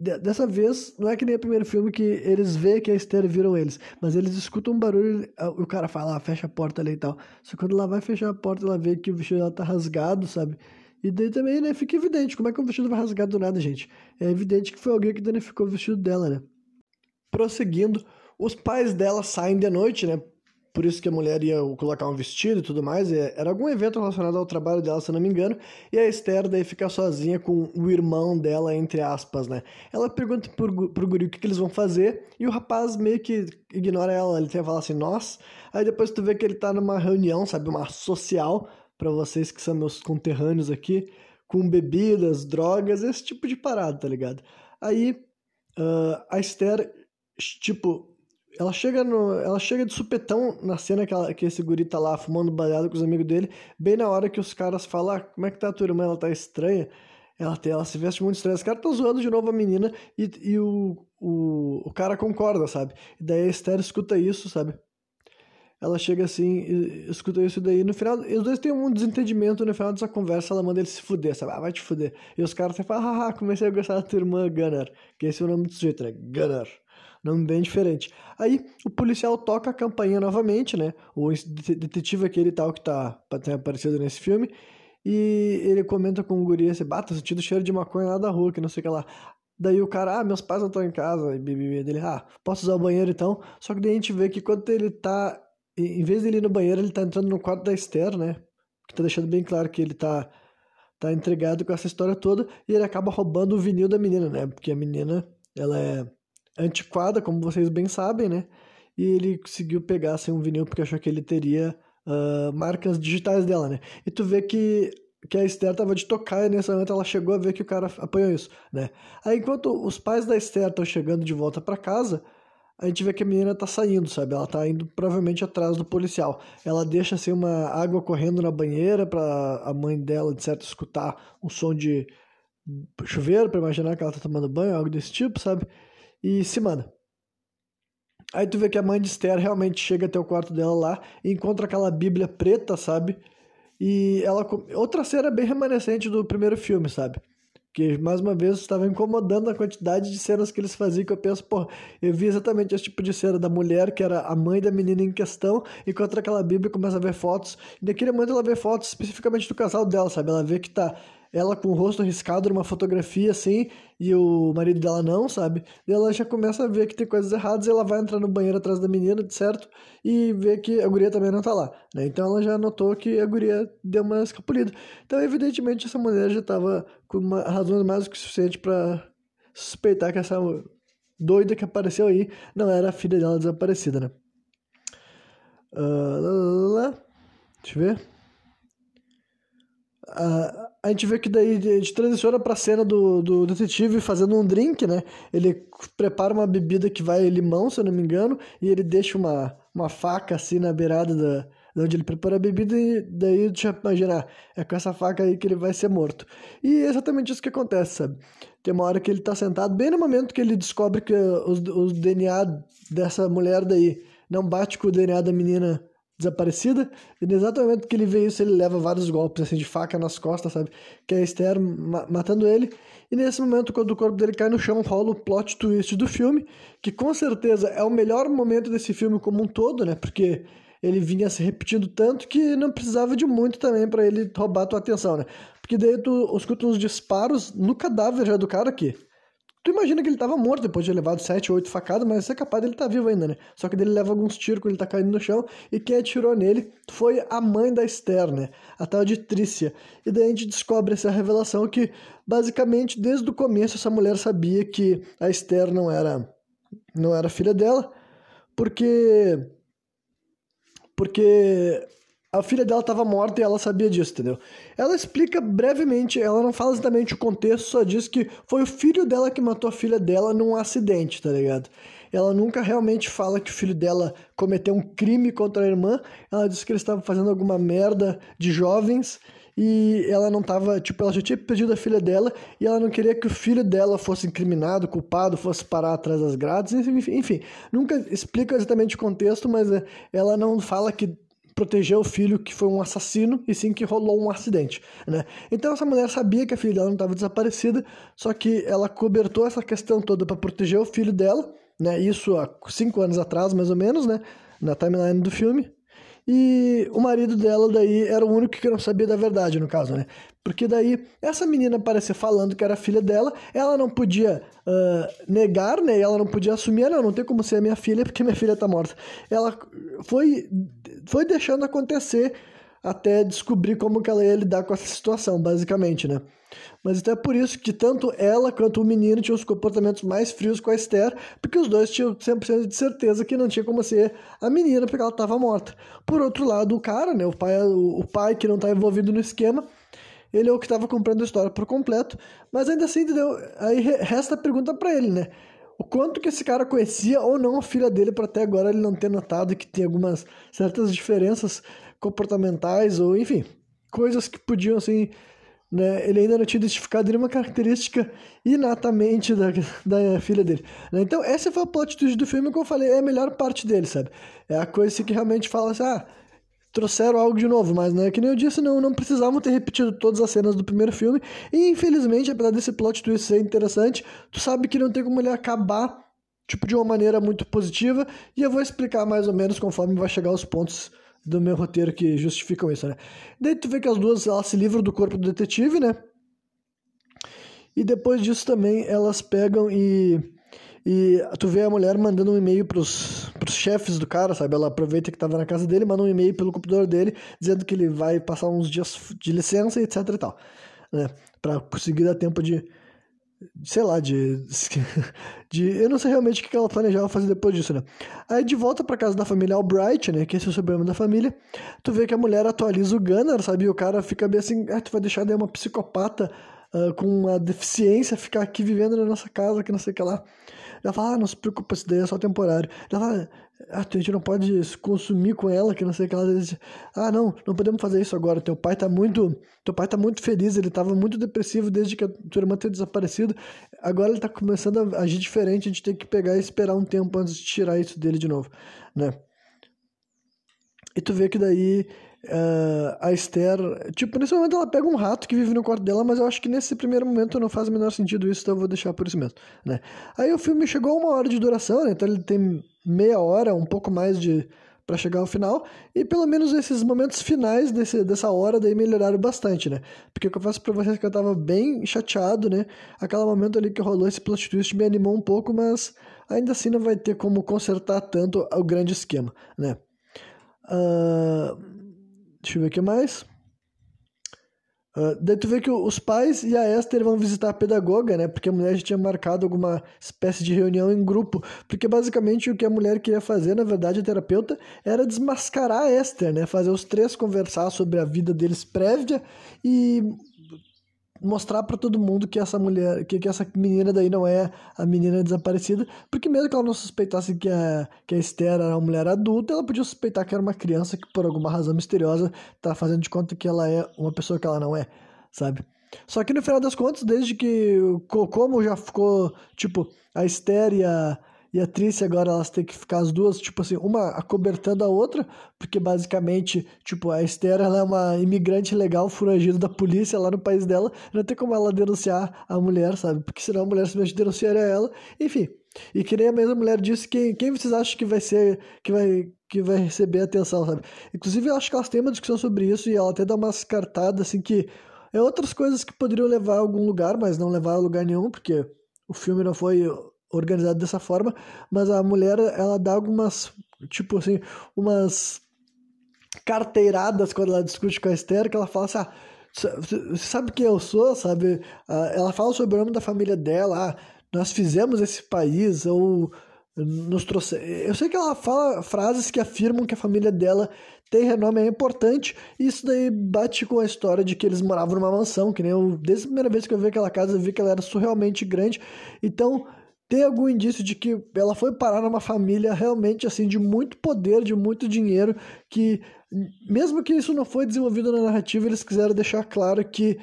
dessa vez, não é que nem o primeiro filme que eles vê que a Esther viram eles, mas eles escutam um barulho e o cara fala, ah, fecha a porta ali e tal. Só que quando ela vai fechar a porta, ela vê que o vestido dela tá rasgado, sabe? E daí também, né, fica evidente, como é que o vestido vai rasgar do nada, gente? É evidente que foi alguém que danificou o vestido dela, né? Prosseguindo, os pais dela saem de noite, né, por isso que a mulher ia colocar um vestido e tudo mais. Era algum evento relacionado ao trabalho dela, se não me engano. E a Esther daí fica sozinha com o irmão dela, entre aspas, né? Ela pergunta pro, pro guri o que, que eles vão fazer. E o rapaz meio que ignora ela. Ele tem que falar assim, nós. Aí depois tu vê que ele tá numa reunião, sabe? Uma social, para vocês que são meus conterrâneos aqui. Com bebidas, drogas, esse tipo de parada, tá ligado? Aí uh, a Esther, tipo, ela chega no, ela chega de supetão na cena que, ela, que esse guri tá lá fumando baseado com os amigos dele, bem na hora que os caras falam, ah, como é que tá a tua irmã? Ela tá estranha. Ela, ela se veste muito estranha. Os caras estão zoando de novo a menina e, e o, o, o cara concorda, sabe? E daí a Esther escuta isso, sabe? Ela chega assim, e escuta isso daí. No final, os dois têm um desentendimento. No final dessa conversa, ela manda ele se fuder, sabe? Ah, vai te fuder. E os caras até falam, haha, comecei a gostar da tua irmã Gunnar. Que esse é o nome do sujeito, né? Gunnar nome bem diferente. Aí o policial toca a campainha novamente, né? O detetive aquele tal que tá ter aparecido nesse filme. E ele comenta com o guri assim, bata, sentindo cheiro de maconha lá da rua, que não sei o que lá. Daí o cara, ah, meus pais não estão em casa. E dele, ah, posso usar o banheiro então? Só que daí a gente vê que quando ele tá. Em vez dele ir no banheiro, ele tá entrando no quarto da Esther, né? Que tá deixando bem claro que ele tá, tá entregado com essa história toda. E ele acaba roubando o vinil da menina, né? Porque a menina, ela é antiquada, como vocês bem sabem, né? E ele conseguiu pegar assim, um vinil porque achou que ele teria uh, marcas digitais dela, né? E tu vê que, que a Esther tava de tocar e nesse momento ela chegou a ver que o cara apanhou isso, né? Aí enquanto os pais da Esther estão chegando de volta para casa, a gente vê que a menina tá saindo, sabe? Ela tá indo provavelmente atrás do policial. Ela deixa assim uma água correndo na banheira para a mãe dela, de certo, escutar um som de chuveiro, para imaginar que ela tá tomando banho, algo desse tipo, sabe? E se manda. Aí tu vê que a mãe de Esther realmente chega até o quarto dela lá e encontra aquela Bíblia preta, sabe? E ela. Outra cena bem remanescente do primeiro filme, sabe? Que mais uma vez estava incomodando a quantidade de cenas que eles faziam. Que eu penso, pô, eu vi exatamente esse tipo de cena da mulher, que era a mãe da menina em questão, encontra aquela Bíblia e começa a ver fotos. E naquele momento ela vê fotos especificamente do casal dela, sabe? Ela vê que tá ela com o rosto riscado numa fotografia assim, e o marido dela não, sabe? E ela já começa a ver que tem coisas erradas e ela vai entrar no banheiro atrás da menina, certo? E vê que a guria também não tá lá, né? Então ela já notou que a guria deu uma escapulida. Então, evidentemente, essa mulher já tava com uma razão mais do que suficiente para suspeitar que essa doida que apareceu aí não era a filha dela desaparecida, né? Uh, lá, lá, lá. Deixa eu ver. Uh, a gente vê que daí a gente transiciona pra cena do, do detetive fazendo um drink, né? Ele prepara uma bebida que vai limão, se eu não me engano, e ele deixa uma, uma faca assim na beirada da, de onde ele prepara a bebida e daí deixa imaginar, é com essa faca aí que ele vai ser morto. E é exatamente isso que acontece, sabe? Tem uma hora que ele tá sentado, bem no momento que ele descobre que o DNA dessa mulher daí não bate com o DNA da menina desaparecida, e no exato momento que ele vê isso, ele leva vários golpes assim de faca nas costas, sabe? Que é a Esther ma matando ele. E nesse momento, quando o corpo dele cai no chão, rola o plot twist do filme, que com certeza é o melhor momento desse filme como um todo, né? Porque ele vinha se repetindo tanto que não precisava de muito também para ele roubar a tua atenção, né? Porque daí tu escuta uns disparos no cadáver já do cara aqui. Tu imagina que ele tava morto depois de ter levado 7 ou 8 facadas, mas é capaz dele tá vivo ainda, né? Só que ele leva alguns tiros quando ele tá caindo no chão, e quem atirou nele foi a mãe da Esther, né? A tal de Trícia. E daí a gente descobre essa revelação que, basicamente, desde o começo, essa mulher sabia que a Esther não era, não era filha dela, porque. Porque a filha dela estava morta e ela sabia disso, entendeu? Ela explica brevemente, ela não fala exatamente o contexto, só diz que foi o filho dela que matou a filha dela num acidente, tá ligado? Ela nunca realmente fala que o filho dela cometeu um crime contra a irmã, ela diz que eles estavam fazendo alguma merda de jovens e ela não tava, tipo, ela já tinha pedido a filha dela e ela não queria que o filho dela fosse incriminado, culpado, fosse parar atrás das grades, enfim, enfim nunca explica exatamente o contexto, mas é, ela não fala que proteger o filho que foi um assassino e sim que rolou um acidente, né? Então essa mulher sabia que a filha dela não estava desaparecida, só que ela cobertou essa questão toda para proteger o filho dela, né? Isso há cinco anos atrás, mais ou menos, né? Na timeline do filme. E o marido dela daí era o único que não sabia da verdade, no caso, né? Porque daí essa menina apareceu falando que era filha dela, ela não podia uh, negar, né? Ela não podia assumir, não, não tem como ser minha filha porque minha filha tá morta. Ela foi, foi deixando acontecer até descobrir como que ela ia lidar com essa situação, basicamente, né? Mas até por isso que tanto ela quanto o menino tinham os comportamentos mais frios com a Esther, porque os dois tinham 100% de certeza que não tinha como ser a menina, porque ela estava morta. Por outro lado, o cara, né, o pai, o, pai que não está envolvido no esquema, ele é o que estava comprando a história por completo, mas ainda assim, entendeu? Aí resta a pergunta para ele, né? O quanto que esse cara conhecia ou não a filha dele para até agora ele não ter notado que tem algumas certas diferenças comportamentais ou, enfim, coisas que podiam, assim, né, ele ainda não tinha identificado nenhuma característica inatamente da, da filha dele. Né? Então, essa foi a plot twist do filme que eu falei, é a melhor parte dele, sabe? É a coisa que realmente fala assim, ah, trouxeram algo de novo, mas né, que nem eu disse, não, não precisavam ter repetido todas as cenas do primeiro filme, e infelizmente, apesar desse plot twist ser interessante, tu sabe que não tem como ele acabar, tipo, de uma maneira muito positiva, e eu vou explicar mais ou menos conforme vai chegar os pontos do meu roteiro que justificam isso, né? Daí tu vê que as duas elas se livram do corpo do detetive, né? E depois disso também elas pegam e e tu vê a mulher mandando um e-mail pros, pros chefes do cara, sabe? Ela aproveita que tava na casa dele, manda um e-mail pelo computador dele, dizendo que ele vai passar uns dias de licença, etc e tal, né? Pra conseguir dar tempo de, sei lá, de, <laughs> de. Eu não sei realmente o que ela planejava fazer depois disso, né? Aí de volta pra casa da família Albright, né? Que esse é o sobrenome da família. Tu vê que a mulher atualiza o Gunner, sabe? E o cara fica bem assim, ah, tu vai deixar daí uma psicopata uh, com uma deficiência ficar aqui vivendo na nossa casa, que não sei o que lá. Ela fala, ah, não se preocupa, isso daí é só temporário. Ela fala, ah, a gente não pode se consumir com ela, que não sei o que ela diz. Ah, não, não podemos fazer isso agora. Teu pai tá muito, teu pai tá muito feliz, ele tava muito depressivo desde que a tua irmã ter desaparecido. Agora ele tá começando a agir diferente, a gente tem que pegar e esperar um tempo antes de tirar isso dele de novo, né? E tu vê que daí Uh, a Esther, tipo, nesse momento ela pega um rato que vive no quarto dela, mas eu acho que nesse primeiro momento não faz o menor sentido isso, então eu vou deixar por isso mesmo, né? Aí o filme chegou a uma hora de duração, né? Então ele tem meia hora, um pouco mais de para chegar ao final, e pelo menos esses momentos finais desse, dessa hora daí melhoraram bastante, né? Porque eu confesso pra vocês que eu tava bem chateado, né? Aquele momento ali que rolou esse plot twist me animou um pouco, mas ainda assim não vai ter como consertar tanto o grande esquema, né? Uh, Deixa eu ver o que mais. Uh, daí tu vê que os pais e a Esther vão visitar a pedagoga, né? Porque a mulher já tinha marcado alguma espécie de reunião em grupo. Porque basicamente o que a mulher queria fazer, na verdade, a terapeuta, era desmascarar a Esther, né? Fazer os três conversar sobre a vida deles prévia e mostrar para todo mundo que essa mulher, que, que essa menina daí não é a menina desaparecida, porque mesmo que ela não suspeitasse que a, que a Esther era uma mulher adulta, ela podia suspeitar que era uma criança que por alguma razão misteriosa tá fazendo de conta que ela é uma pessoa que ela não é, sabe? Só que no final das contas, desde que como já ficou, tipo, a Esther e a, e a Trícia agora elas têm que ficar as duas, tipo assim, uma acobertando a outra, porque basicamente, tipo, a Esther ela é uma imigrante legal furagida da polícia lá no país dela, não tem como ela denunciar a mulher, sabe? Porque senão a mulher simplesmente denunciaria ela, enfim. E que nem a mesma mulher disse, quem, quem vocês acham que vai ser, que vai, que vai receber atenção, sabe? Inclusive, eu acho que elas têm uma discussão sobre isso e ela até dá umas cartadas, assim, que é outras coisas que poderiam levar a algum lugar, mas não levar a lugar nenhum, porque o filme não foi organizado dessa forma, mas a mulher ela dá algumas, tipo assim, umas carteiradas quando ela discute com a Esther, que ela fala assim, ah, sabe quem eu sou, sabe? Ah, ela fala sobre o nome da família dela, ah, nós fizemos esse país, ou nos trouxe. Eu sei que ela fala frases que afirmam que a família dela tem renome, é importante, e isso daí bate com a história de que eles moravam numa mansão, que nem eu, desde a primeira vez que eu vi aquela casa, eu vi que ela era surrealmente grande, então tem algum indício de que ela foi parar numa família realmente assim de muito poder, de muito dinheiro, que mesmo que isso não foi desenvolvido na narrativa, eles quiseram deixar claro que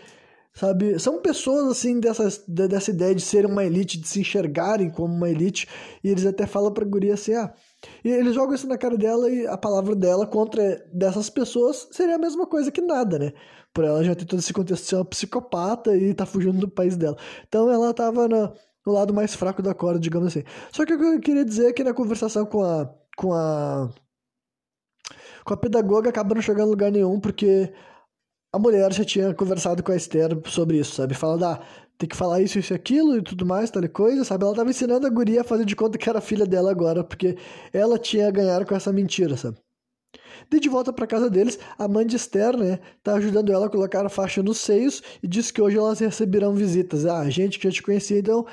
sabe, são pessoas assim dessa, dessa ideia de serem uma elite, de se enxergarem como uma elite, e eles até falam pra guria assim, ah, e eles jogam isso na cara dela e a palavra dela contra dessas pessoas seria a mesma coisa que nada, né? Por ela já ter todo esse contexto de ser uma psicopata e tá fugindo do país dela. Então ela tava na, no lado mais fraco da corda, digamos assim. Só que o que eu queria dizer é que na conversação com a com a com a pedagoga acaba não chegando em lugar nenhum, porque a mulher já tinha conversado com a Esther sobre isso, sabe? Fala da ah, tem que falar isso, isso e aquilo e tudo mais, tal coisa, sabe? Ela tava ensinando a guria a fazer de conta que era filha dela agora, porque ela tinha ganhado com essa mentira, sabe? De, de volta para casa deles, a mãe de Esther, né, tá ajudando ela a colocar a faixa nos seios e diz que hoje elas receberão visitas. Ah, gente que já te conhecia, então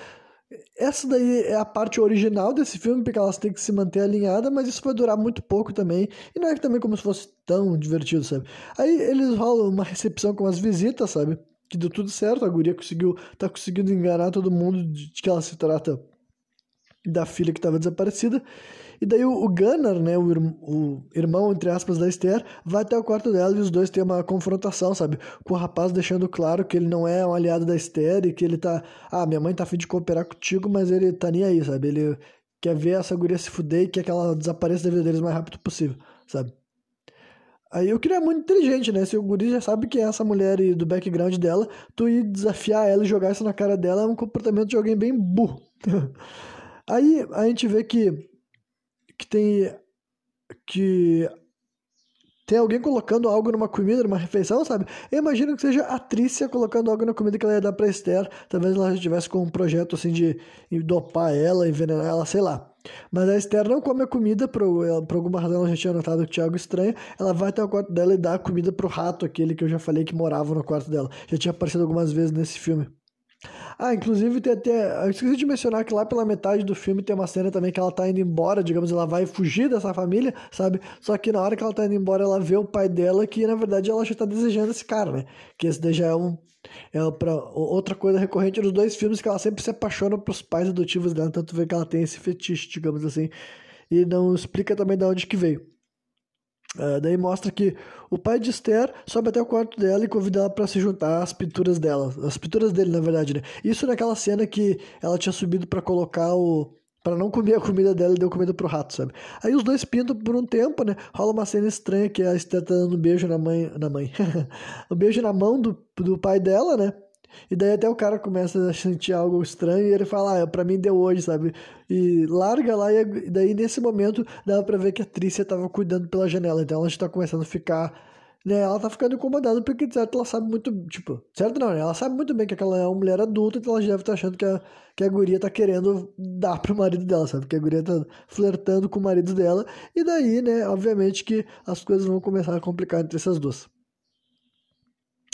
essa daí é a parte original desse filme, porque elas têm que se manter alinhadas, mas isso vai durar muito pouco também. E não é também como se fosse tão divertido, sabe? Aí eles rolam uma recepção com as visitas, sabe? Que deu tudo certo, a guria conseguiu, tá conseguindo enganar todo mundo de que ela se trata da filha que estava desaparecida. E daí o, Gunnar, né, o, o, irmão, entre aspas, da Esther, vai até o quarto dela e os dois têm uma confrontação, sabe? Com o rapaz deixando claro que ele não é um aliado da Esther e que ele tá... Ah, minha mãe tá afim de cooperar contigo, mas ele tá nem aí, sabe? Ele quer ver essa guria se fuder e quer que ela desapareça da vida deles o mais rápido possível, sabe? Aí eu queria muito inteligente, né? Se o guri já sabe que é essa mulher e do background dela, tu ir desafiar ela e jogar isso na cara dela é um comportamento de alguém bem burro. <laughs> Aí a gente vê que que tem que tem alguém colocando algo numa comida, numa refeição, sabe? Eu imagino que seja a Trícia colocando algo na comida que ela ia dar pra Esther. Talvez ela estivesse com um projeto assim de dopar ela, envenenar ela, sei lá. Mas a Esther não come a comida, por, por alguma razão ela já tinha notado que tinha algo estranho. Ela vai até o quarto dela e dá a comida pro rato, aquele que eu já falei que morava no quarto dela. Já tinha aparecido algumas vezes nesse filme. Ah, inclusive tem até. Eu esqueci de mencionar que lá pela metade do filme tem uma cena também que ela tá indo embora, digamos, ela vai fugir dessa família, sabe? Só que na hora que ela tá indo embora, ela vê o pai dela que na verdade ela já tá desejando esse cara, né? Que esse daí já é um. É pra, outra coisa recorrente nos dois filmes que ela sempre se apaixona pros pais adotivos dela, tanto vê que ela tem esse fetiche, digamos assim. E não explica também de onde que veio. Uh, daí mostra que o pai de Esther sobe até o quarto dela e convida ela para se juntar às pinturas dela, as pinturas dele, na verdade, né? Isso naquela cena que ela tinha subido para colocar o para não comer a comida dela e deu comida pro rato, sabe? Aí os dois pintam por um tempo, né? Rola uma cena estranha que a Esther tá dando um beijo na mãe, na mãe. <laughs> um beijo na mão do, do pai dela, né? E daí até o cara começa a sentir algo estranho e ele fala, ah, pra mim deu hoje, sabe? E larga lá e daí nesse momento dava pra ver que a Trícia tava cuidando pela janela. Então ela já tá começando a ficar, né? Ela tá ficando incomodada porque, certo, ela sabe muito, tipo, certo não, né? Ela sabe muito bem que aquela é uma mulher adulta, então ela já deve estar tá achando que a, que a guria tá querendo dar pro marido dela, sabe? Que a guria tá flertando com o marido dela. E daí, né, obviamente que as coisas vão começar a complicar entre essas duas.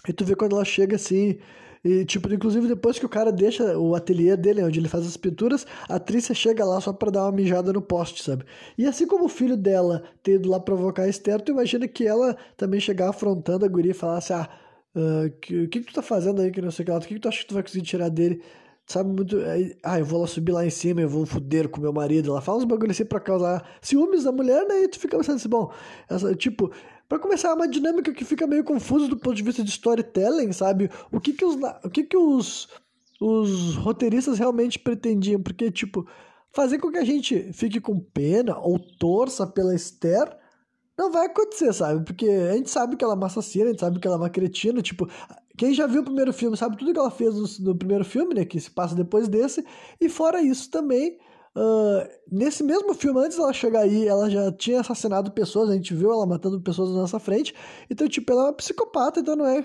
E tu vê quando ela chega assim e, tipo, inclusive depois que o cara deixa o ateliê dele, onde ele faz as pinturas, a Trícia chega lá só pra dar uma mijada no poste, sabe? E assim como o filho dela ter ido lá provocar a tu imagina que ela também chegar afrontando a guria e falar assim, ah, uh, que, o que, que tu tá fazendo aí, que não sei o que lá, o que, que tu acha que tu vai conseguir tirar dele? Sabe, muito. Aí, ah, eu vou lá subir lá em cima, eu vou foder com meu marido. Ela fala uns bagulho assim pra causar ciúmes da mulher, né? E tu fica pensando assim, bom, essa, tipo, para começar, é uma dinâmica que fica meio confusa do ponto de vista de storytelling, sabe? O que que os, o que que os, os roteiristas realmente pretendiam? Porque, tipo, fazer com que a gente fique com pena ou torça pela Esther não vai acontecer, sabe? Porque a gente sabe que ela é uma assassina, a gente sabe que ela é uma cretina, tipo, quem já viu o primeiro filme sabe tudo que ela fez no, no primeiro filme, né? Que se passa depois desse. E fora isso também, uh, nesse mesmo filme, antes dela chegar aí, ela já tinha assassinado pessoas, a gente viu ela matando pessoas na nossa frente. Então, tipo, ela é uma psicopata, então não é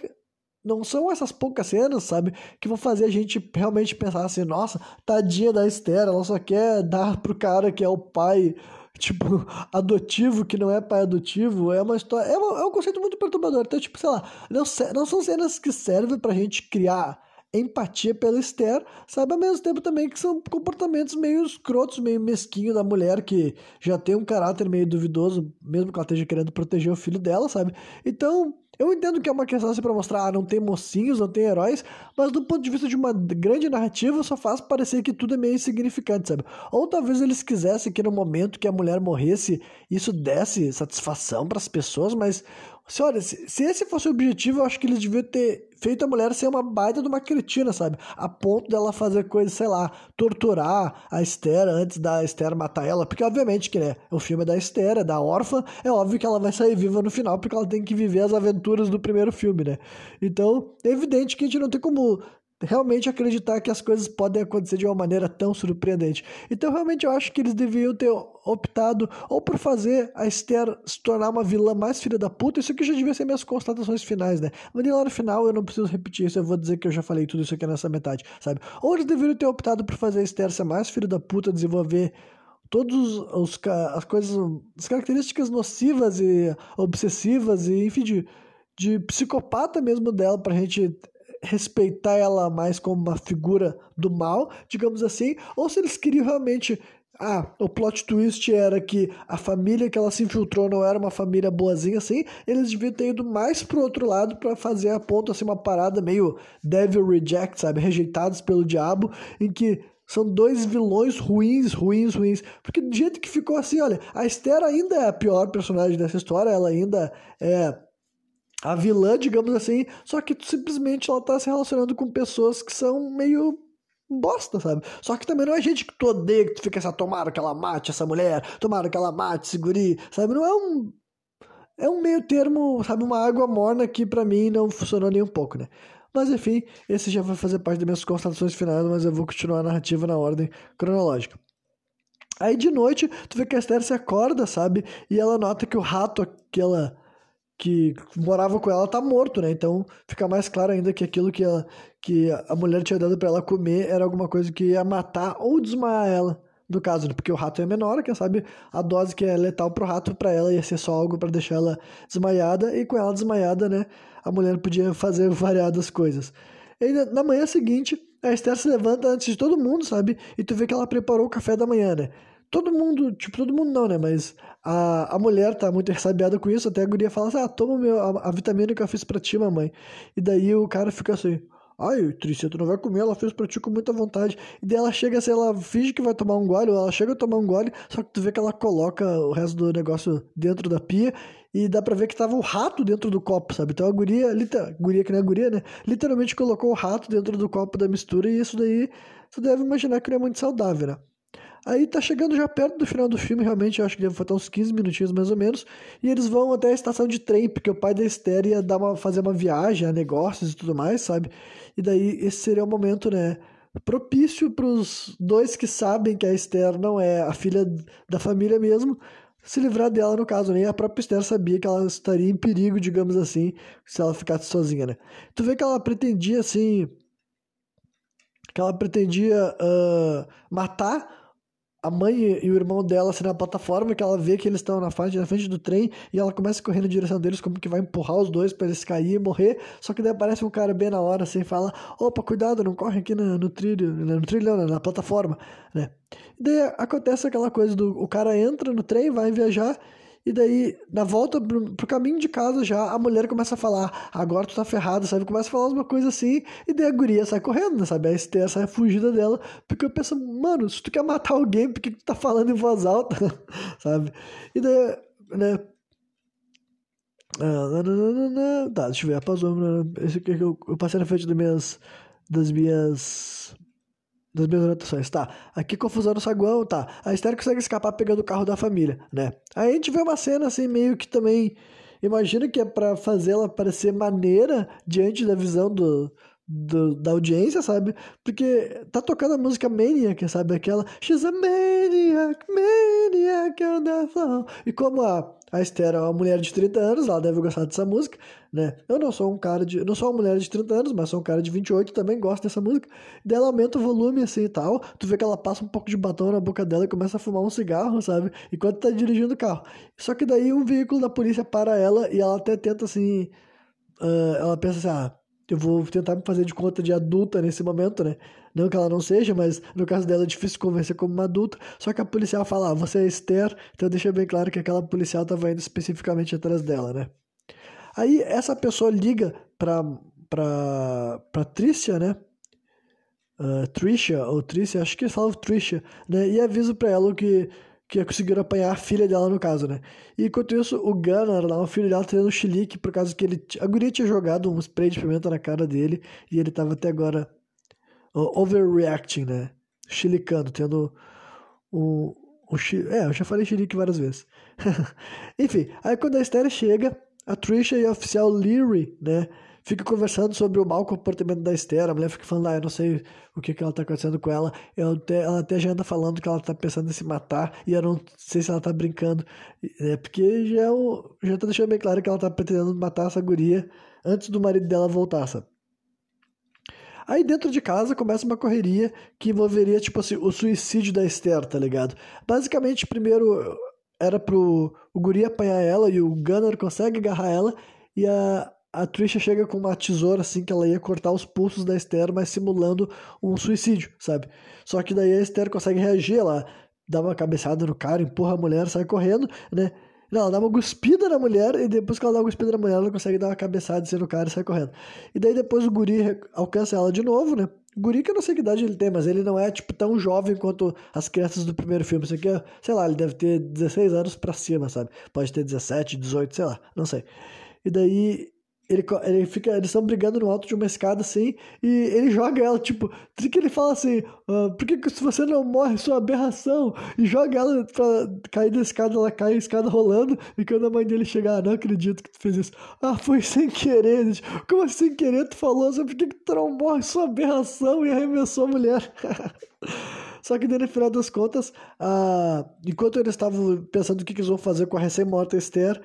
não são essas poucas cenas, sabe, que vão fazer a gente realmente pensar assim, nossa, tadinha da Esther, ela só quer dar pro cara que é o pai tipo, <laughs> adotivo que não é pai adotivo, é uma história. É, uma, é um conceito muito perturbador. Então, tipo, sei lá, não, não são cenas que servem pra gente criar empatia pela Esther, sabe? Ao mesmo tempo também que são comportamentos meio escrotos, meio mesquinho da mulher que já tem um caráter meio duvidoso, mesmo que ela esteja querendo proteger o filho dela, sabe? Então, eu entendo que é uma questão assim pra mostrar, ah, não tem mocinhos, não tem heróis, mas do ponto de vista de uma grande narrativa, só faz parecer que tudo é meio insignificante, sabe? Ou talvez eles quisessem que no momento que a mulher morresse, isso desse satisfação para as pessoas, mas se, olha, se, se, esse fosse o objetivo, eu acho que eles deviam ter feito a mulher ser uma baita de uma cretina, sabe? A ponto dela fazer coisas, sei lá, torturar a Esther antes da Esther matar ela. Porque, obviamente, que né, o filme é da Esther, é da órfã, é óbvio que ela vai sair viva no final, porque ela tem que viver as aventuras do primeiro filme, né? Então, é evidente que a gente não tem como realmente acreditar que as coisas podem acontecer de uma maneira tão surpreendente. Então, realmente, eu acho que eles deviam ter optado ou por fazer a Esther se tornar uma vilã mais filha da puta. Isso aqui já devia ser minhas constatações finais, né? Mas lá no final eu não preciso repetir isso, eu vou dizer que eu já falei tudo isso aqui nessa metade, sabe? Ou eles deveriam ter optado por fazer a Esther ser mais filha da puta, desenvolver todas as coisas, as características nocivas e obsessivas e enfim de, de psicopata mesmo dela pra gente respeitar ela mais como uma figura do mal, digamos assim, ou se eles queriam realmente ah, o plot twist era que a família que ela se infiltrou não era uma família boazinha assim, eles deviam ter ido mais pro outro lado para fazer a ponta assim uma parada meio devil reject, sabe, rejeitados pelo diabo, em que são dois vilões ruins, ruins, ruins. Porque do jeito que ficou assim, olha, a Esther ainda é a pior personagem dessa história, ela ainda é a vilã, digamos assim, só que simplesmente ela tá se relacionando com pessoas que são meio bosta, sabe? Só que também não é gente que tu odeia, que tu fica assim, ah, tomara que ela mate essa mulher, tomara que ela mate esse guri, sabe? Não é um... É um meio termo, sabe? Uma água morna que para mim não funcionou nem um pouco, né? Mas enfim, esse já vai fazer parte das minhas constatações finais, mas eu vou continuar a narrativa na ordem cronológica. Aí de noite, tu vê que a Esther se acorda, sabe? E ela nota que o rato que ela que morava com ela tá morto, né? Então fica mais claro ainda que aquilo que, ela, que a mulher tinha dado para ela comer era alguma coisa que ia matar ou desmaiar ela, no caso, né? porque o rato é menor, quem sabe a dose que é letal pro rato para ela ia ser só algo para deixar ela desmaiada e com ela desmaiada, né? A mulher podia fazer <laughs> variadas coisas. E na manhã seguinte, a Esther se levanta antes de todo mundo, sabe? E tu vê que ela preparou o café da manhã, né? Todo mundo, tipo, todo mundo não, né? Mas a, a mulher tá muito <laughs> ressabiada com isso, até a guria fala assim, ah, toma meu, a, a vitamina que eu fiz pra ti, mamãe. E daí o cara fica assim, ai, Trícia, tu não vai comer, ela fez pra ti com muita vontade. E daí ela chega assim, ela finge que vai tomar um gole, ou ela chega a tomar um gole, só que tu vê que ela coloca o resto do negócio dentro da pia, e dá pra ver que tava um rato dentro do copo, sabe? Então a guria, liter... guria que não é guria, né? Literalmente colocou o rato dentro do copo da mistura, e isso daí, tu deve imaginar que não é muito saudável, né? Aí tá chegando já perto do final do filme, realmente, acho que deve faltar uns 15 minutinhos mais ou menos. E eles vão até a estação de trem, porque o pai da Esther ia dar uma, fazer uma viagem a negócios e tudo mais, sabe? E daí esse seria o momento, né? Propício para os dois que sabem que a Esther não é a filha da família mesmo, se livrar dela, no caso, nem a própria Esther sabia que ela estaria em perigo, digamos assim, se ela ficasse sozinha, né? Tu vê que ela pretendia, assim. Que ela pretendia uh, matar a mãe e o irmão dela assim, na plataforma, que ela vê que eles estão na frente, na frente do trem, e ela começa a correr na direção deles, como que vai empurrar os dois para eles cair e morrer. Só que daí aparece um cara bem na hora, assim, fala: opa, cuidado, não corre aqui no, no trilho, no trilho, não, na plataforma, né? E daí acontece aquela coisa do o cara entra no trem, vai viajar, E daí, na volta pro, pro, caminho de casa já, a mulher começa a falar, agora tu tá ferrado, sabe? Começa a falar uma coisa assim, e daí a guria sai correndo, né, sabe? A Esther sai fugida dela, porque eu penso, mano, se tu quer matar alguém, por que tu tá falando em voz alta, <laughs> sabe? E daí, né? Ah, tá, deixa eu ver, apazou, esse aqui eu, eu passei na frente das minhas, das minhas das minhas anotações, tá. Aqui confusão no saguão, tá. A Esther consegue escapar pegando o carro da família, né. Aí a gente vê uma cena assim, meio que também. Imagina que é pra fazer ela parecer maneira diante da visão do, do, da audiência, sabe? Porque tá tocando a música Maniac, sabe? Aquela She's a Maniac, Maniac on the floor. E como a, a Esther é uma mulher de 30 anos, ela deve gostar dessa música, né? Eu não sou um cara de. não sou uma mulher de 30 anos, mas sou um cara de 28 também gosto dessa música. Daí ela aumenta o volume assim e tal. Tu vê que ela passa um pouco de batom na boca dela e começa a fumar um cigarro, sabe? Enquanto tá dirigindo o carro. Só que daí um veículo da polícia para ela e ela até tenta assim. Uh, ela pensa assim, ah eu vou tentar me fazer de conta de adulta nesse momento, né? Não que ela não seja, mas no caso dela é difícil convencer como uma adulta. Só que a policial fala, ah, você é Esther, então deixa bem claro que aquela policial estava indo especificamente atrás dela, né? Aí essa pessoa liga pra, pra, pra Tricia, né? Uh, Trisha, ou Tricia, acho que fala Trisha, né? E avisa pra ela que que conseguiram apanhar a filha dela, no caso, né? E enquanto isso, o Gunnar lá, o filho dela, tendo um chilique por causa que ele. A guria tinha jogado um spray de pimenta na cara dele e ele tava até agora uh, overreacting, né? Chilicando, tendo o. o é, eu já falei chilique várias vezes. <laughs> Enfim, aí quando a Esther chega, a Trisha e a oficial Leary, né? Fica conversando sobre o mau comportamento da Esther. A mulher fica falando, ah, eu não sei o que, que ela tá acontecendo com ela. Até, ela até já anda falando que ela tá pensando em se matar. E eu não sei se ela tá brincando. É porque já, é já tá deixando bem claro que ela tá pretendendo matar essa guria antes do marido dela voltar, sabe? Aí dentro de casa começa uma correria que envolveria, tipo assim, o suicídio da Esther, tá ligado? Basicamente, primeiro era pro o guri apanhar ela e o Gunner consegue agarrar ela e a, a Trisha chega com uma tesoura assim que ela ia cortar os pulsos da Esther, mas simulando um suicídio, sabe? Só que daí a Esther consegue reagir, ela dá uma cabeçada no cara, empurra a mulher, sai correndo, né? Não, ela dá uma cuspida na mulher e depois que ela dá uma cuspida na mulher, ela consegue dar uma cabeçada assim no cara e sai correndo. E daí depois o guri alcança ela de novo, né? O guri que eu não sei que idade ele tem, mas ele não é, tipo, tão jovem quanto as crianças do primeiro filme. Isso aqui é, sei lá, ele deve ter 16 anos pra cima, sabe? Pode ter 17, 18, sei lá, não sei. E daí ele, ele fica, eles estão brigando no alto de uma escada assim, e ele joga ela, tipo, que ele fala assim, ah, por que, se você não morre, sua aberração? E joga ela pra cair da escada, ela cai a escada rolando, e quando a mãe dele chegar, ah, não acredito que tu fez isso. Ah, foi sem querer, gente. Como assim sem querer? Tu falou assim, por que, que tu não morre, sua aberração? E arremessou a mulher. <laughs> Só que no final das contas, ah, enquanto eles estavam pensando o que, que eles vão fazer com a recém-morta Esther,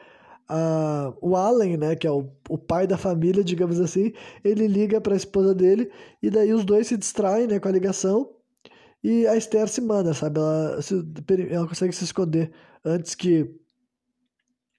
o Allen, né, que é o, o pai da família, digamos assim, ele liga para a esposa dele e daí os dois se distraem, né, com a ligação e a Esther se manda, sabe? Ela, se, ela consegue se esconder antes que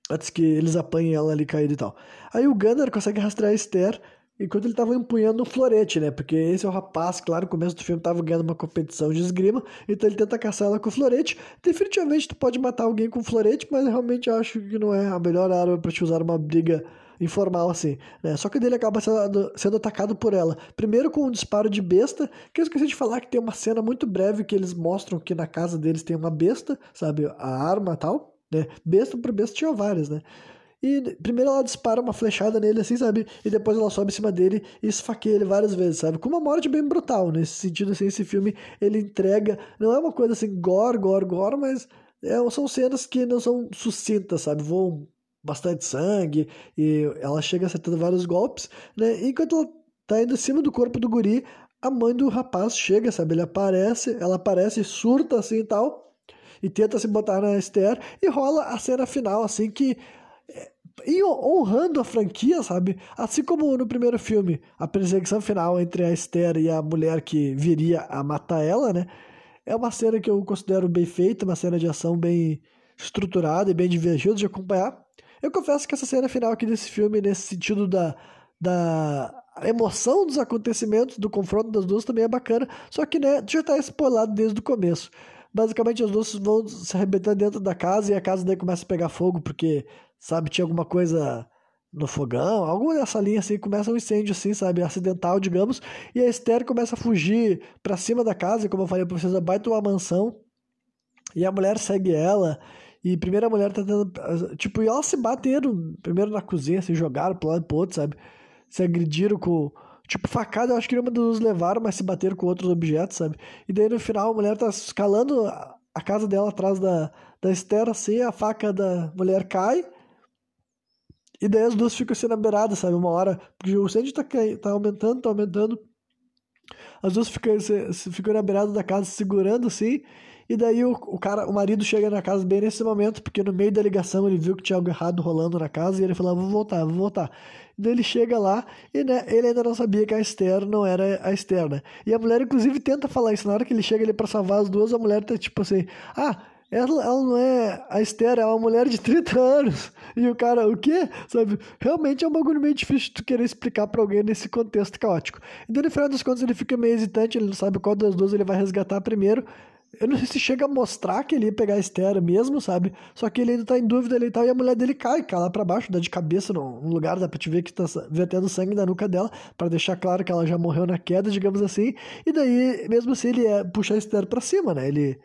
antes que eles apanhem ela ali caída e tal. Aí o Gunner consegue rastrear a Esther enquanto ele estava empunhando um florete, né? Porque esse é o rapaz, claro, no começo do filme estava ganhando uma competição de esgrima, então ele tenta caçar ela com florete. Definitivamente tu pode matar alguém com florete, mas eu realmente acho que não é a melhor arma para te usar uma briga informal assim, né? Só que dele acaba sendo, sendo, atacado por ela. Primeiro com um disparo de besta, que eu esqueci de falar que tem uma cena muito breve que eles mostram que na casa deles tem uma besta, sabe? A arma tal, né? Besta por besta tinha várias, né? E primeiro ela dispara uma flechada nele, assim, sabe? E depois ela sobe em cima dele e esfaqueia ele várias vezes, sabe? Com uma morte bem brutal. Nesse sentido, assim, esse filme ele entrega. Não é uma coisa assim, gore, gore, gore, mas é, são cenas que não são sucintas, sabe? Voam bastante sangue e ela chega acertando vários golpes, né? E enquanto ela tá indo em cima do corpo do guri, a mãe do rapaz chega, sabe? Ele aparece, ela aparece, surta assim e tal. E tenta se botar na Esther e rola a cena final, assim, que e honrando a franquia, sabe? Assim como no primeiro filme, a perseguição final entre a Esther e a mulher que viria a matar ela, né? É uma cena que eu considero bem feita, uma cena de ação bem estruturada e bem divertida de acompanhar. Eu confesso que essa cena final aqui desse filme, nesse sentido da, da emoção dos acontecimentos, do confronto das duas, também é bacana. Só que, né, já tá spoilado desde o começo. basicamente as duas vão se arrebentando dentro da casa e a casa daí começa a pegar fogo porque, sabe, tinha alguma coisa no fogão, algo nessa linha assim, começa um incêndio assim, sabe, acidental, digamos, e a Esther começa a fugir para cima da casa, e como eu falei pra vocês, baita uma mansão, e a mulher segue ela, e primeiro a mulher tá tentando, tipo, e elas se bateram, primeiro na cozinha, se jogaram pro lado e pro outro, sabe, se agrediram com, tipo, facada, eu acho que nenhuma dos levaram, mas se bateram com outros objetos, sabe, e daí no final a mulher tá escalando a casa dela atrás da, da Esther, assim, a faca da mulher cai, e daí as duas ficam assim na beirada, sabe? Uma hora. Porque o incêndio tá, tá aumentando, tá aumentando. As duas ficam, ficam na beirada da casa segurando assim. E daí o, o cara, o marido chega na casa bem nesse momento, porque no meio da ligação ele viu que tinha algo errado rolando na casa e ele falou: ah, vou voltar, vou voltar. Daí ele chega lá e né, ele ainda não sabia que a Esther não era a Esther, né? E a mulher, inclusive, tenta falar isso. Na hora que ele chega ali pra salvar as duas, a mulher tá tipo assim: ah ela, ela não é a Esther, é uma mulher de 30 anos. E o cara, o quê? Sabe? Realmente é um bagulho meio difícil de tu querer explicar pra alguém nesse contexto caótico. Então, no final das contas, ele fica meio hesitante, ele não sabe qual das duas ele vai resgatar primeiro. Eu não sei se chega a mostrar que ele ia pegar a Esther mesmo, sabe? Só que ele ainda tá em dúvida ali e tal, e a mulher dele cai, cai lá pra baixo, dá de cabeça num lugar, dá pra te ver que tá vertendo sangue da nuca dela, para deixar claro que ela já morreu na queda, digamos assim. E daí, mesmo assim, ele é puxar a Esther pra cima, né? Ele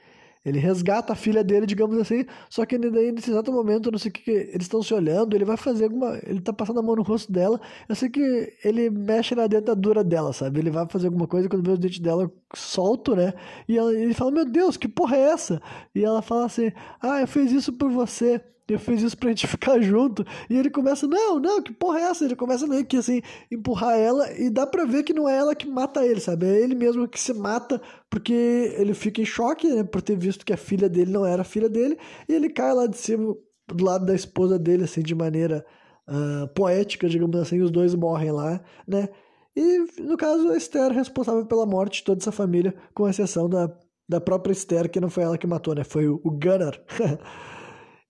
ele resgata a filha dele, digamos assim, só que nesse exato momento, não sei o que, eles estão se olhando, ele vai fazer alguma. Ele tá passando a mão no rosto dela, eu sei que ele mexe na dentadura dela, sabe? Ele vai fazer alguma coisa quando vê os dentes dela solto, né? E ela, ele fala: Meu Deus, que porra é essa? E ela fala assim: Ah, eu fiz isso por você eu fiz isso pra gente <laughs> ficar junto. E ele começa, não, não, que porra é essa? Ele começa meio que assim, empurrar ela, e dá pra ver que não é ela que mata ele, sabe? É ele mesmo que se mata, porque ele fica em choque, né, por ter visto que a filha dele não era filha dele, e ele cai lá de cima, do lado da esposa dele, assim, de maneira uh, poética, digamos assim, os dois morrem lá, né? E, no caso, a Esther é responsável pela morte de toda essa família, com exceção da, da própria Esther, que não foi ela que matou, né? Foi o, o Gunnar. <laughs>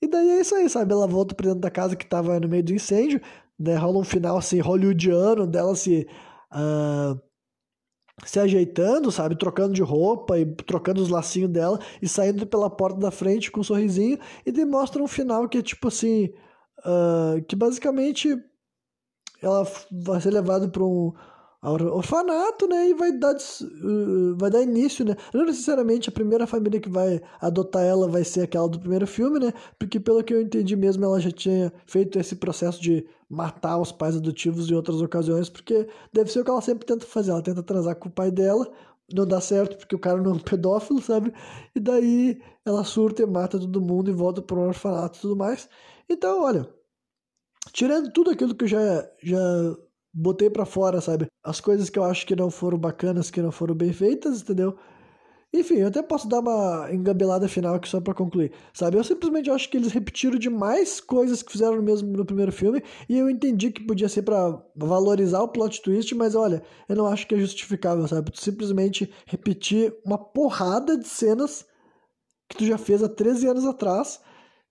E daí é isso aí, sabe? Ela volta pra dentro da casa que tava no meio do incêndio, né? Rola um final assim, hollywoodiano dela se. Uh, se ajeitando, sabe? Trocando de roupa e trocando os lacinhos dela e saindo pela porta da frente com um sorrisinho e demonstra um final que é tipo assim. Uh, que basicamente ela vai ser levada para um orfanato, né? E vai dar, uh, vai dar início, né? Não necessariamente a primeira família que vai adotar ela vai ser aquela do primeiro filme, né? Porque pelo que eu entendi mesmo, ela já tinha feito esse processo de matar os pais adotivos em outras ocasiões, porque deve ser o que ela sempre tenta fazer. Ela tenta transar com o pai dela, não dá certo porque o cara não é um pedófilo, sabe? E daí ela surta e mata todo mundo e volta para orfanato e tudo mais. Então, olha, tirando tudo aquilo que já, já botei para fora, sabe? As coisas que eu acho que não foram bacanas, que não foram bem feitas, entendeu? Enfim, eu até posso dar uma engabelada final aqui só para concluir, sabe? Eu simplesmente acho que eles repetiram demais coisas que fizeram mesmo no primeiro filme e eu entendi que podia ser para valorizar o plot twist, mas olha, eu não acho que é justificável, sabe? Tu simplesmente repetir uma porrada de cenas que tu já fez há 13 anos atrás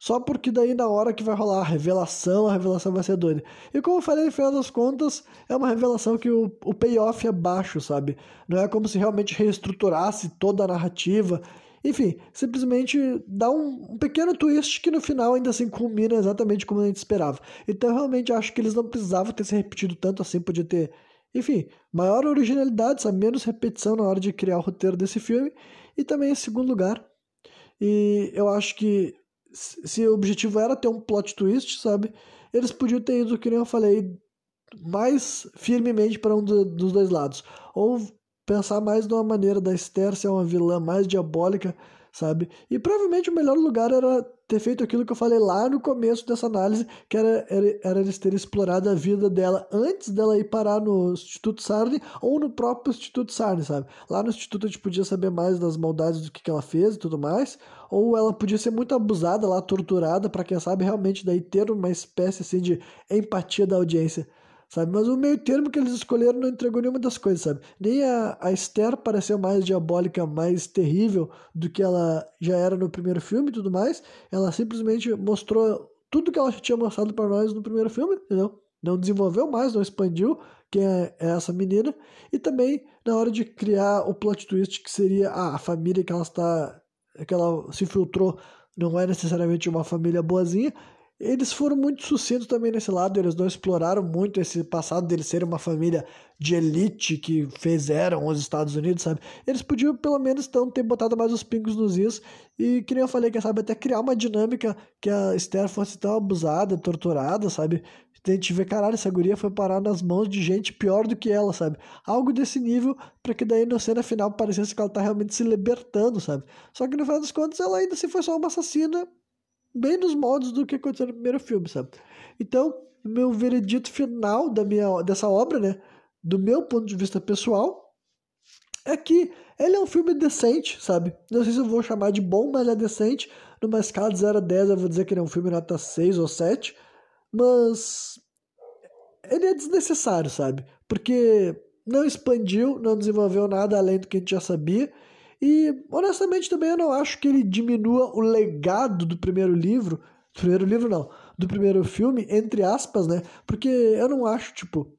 só porque daí na hora que vai rolar a revelação, a revelação vai ser doida. E como eu falei, no final das contas, é uma revelação que o, o payoff é baixo, sabe? Não é como se realmente reestruturasse toda a narrativa. Enfim, simplesmente dá um, um, pequeno twist que no final ainda assim culmina exatamente como a gente esperava. Então eu realmente acho que eles não precisavam ter se repetido tanto assim, podia ter, enfim, maior originalidade, sabe? menos repetição na hora de criar o roteiro desse filme. E também em segundo lugar, e eu acho que se o objetivo era ter um plot twist, sabe? Eles podiam ter ido, que nem eu falei, mais firmemente para um do, dos dois lados. Ou pensar mais numa maneira da Esther ser uma vilã mais diabólica, sabe? E provavelmente o melhor lugar era ter feito aquilo que eu falei lá no começo dessa análise, que era, era, era eles terem explorado a vida dela antes dela ir parar no Instituto Sarni ou no próprio Instituto Sarni, sabe? Lá no Instituto a gente podia saber mais das maldades do que, que ela fez e tudo mais, ou ela podia ser muito abusada lá, torturada, para quem sabe realmente daí ter uma espécie assim de empatia da audiência sabe? Mas o meio termo que eles escolheram não entregou nenhuma das coisas, sabe? Nem a, a Esther pareceu mais diabólica, mais terrível do que ela já era no primeiro filme e tudo mais. Ela simplesmente mostrou tudo que ela já tinha mostrado para nós no primeiro filme, entendeu? Não desenvolveu mais, não expandiu quem é, é essa menina. E também na hora de criar o plot twist que seria ah, a família que ela está que ela se filtrou não é necessariamente uma família boazinha. Eles foram muito sucintos também nesse lado, eles não exploraram muito esse passado deles serem uma família de elite que fizeram os Estados Unidos, sabe? Eles podiam pelo menos então ter botado mais os pingos nos is e, que nem eu falei, quem sabe até criar uma dinâmica que a Esther fosse tão abusada, torturada, sabe? A gente vê, caralho, essa guria foi parar nas mãos de gente pior do que ela, sabe? Algo desse nível, para que daí na cena final parecesse que ela tá realmente se libertando, sabe? Só que no final das contas ela ainda se foi só uma assassina, bem nos modos do que aconteceu no primeiro filme, sabe? Então, meu veredito final da minha, dessa obra, né? Do meu ponto de vista pessoal, é que ele é um filme decente, sabe? Não sei se eu vou chamar de bom, mas é decente. Numa escala de 0 a 10, eu vou dizer que ele é um filme nota 6 ou 7 mas ele é desnecessário, sabe? Porque não expandiu, não desenvolveu nada além do que a gente já sabia. E, honestamente, também eu não acho que ele diminua o legado do primeiro livro. Do primeiro livro, não. Do primeiro filme, entre aspas, né? Porque eu não acho, tipo.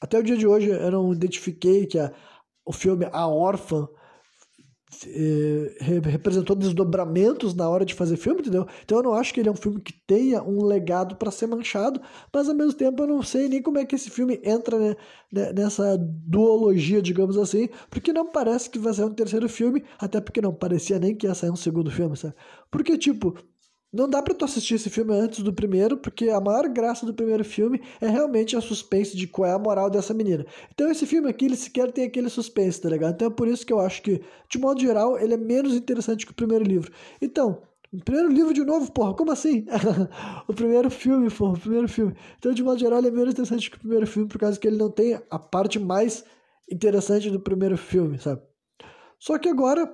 Até o dia de hoje eu não identifiquei que a, o filme A Órfã representou desdobramentos na hora de fazer filme, entendeu? Então eu não acho que ele é um filme que tenha um legado para ser manchado, mas ao mesmo tempo eu não sei nem como é que esse filme entra né, né, nessa duologia, digamos assim, porque não parece que vai ser um terceiro filme, até porque não parecia nem que ia sair um segundo filme, sabe? Porque, tipo, não dá para tu assistir esse filme antes do primeiro, porque a maior graça do primeiro filme é realmente a suspense de qual é a moral dessa menina. Então esse filme aqui, ele sequer tem aquele suspense, tá ligado? Então é por isso que eu acho que, de modo geral, ele é menos interessante que o primeiro livro. Então, o primeiro livro de novo, porra, como assim? <laughs> o primeiro filme, porra, o primeiro filme. Então, de modo geral, ele é menos interessante que o primeiro filme, por causa que ele não tem a parte mais interessante do primeiro filme, sabe? Só que agora...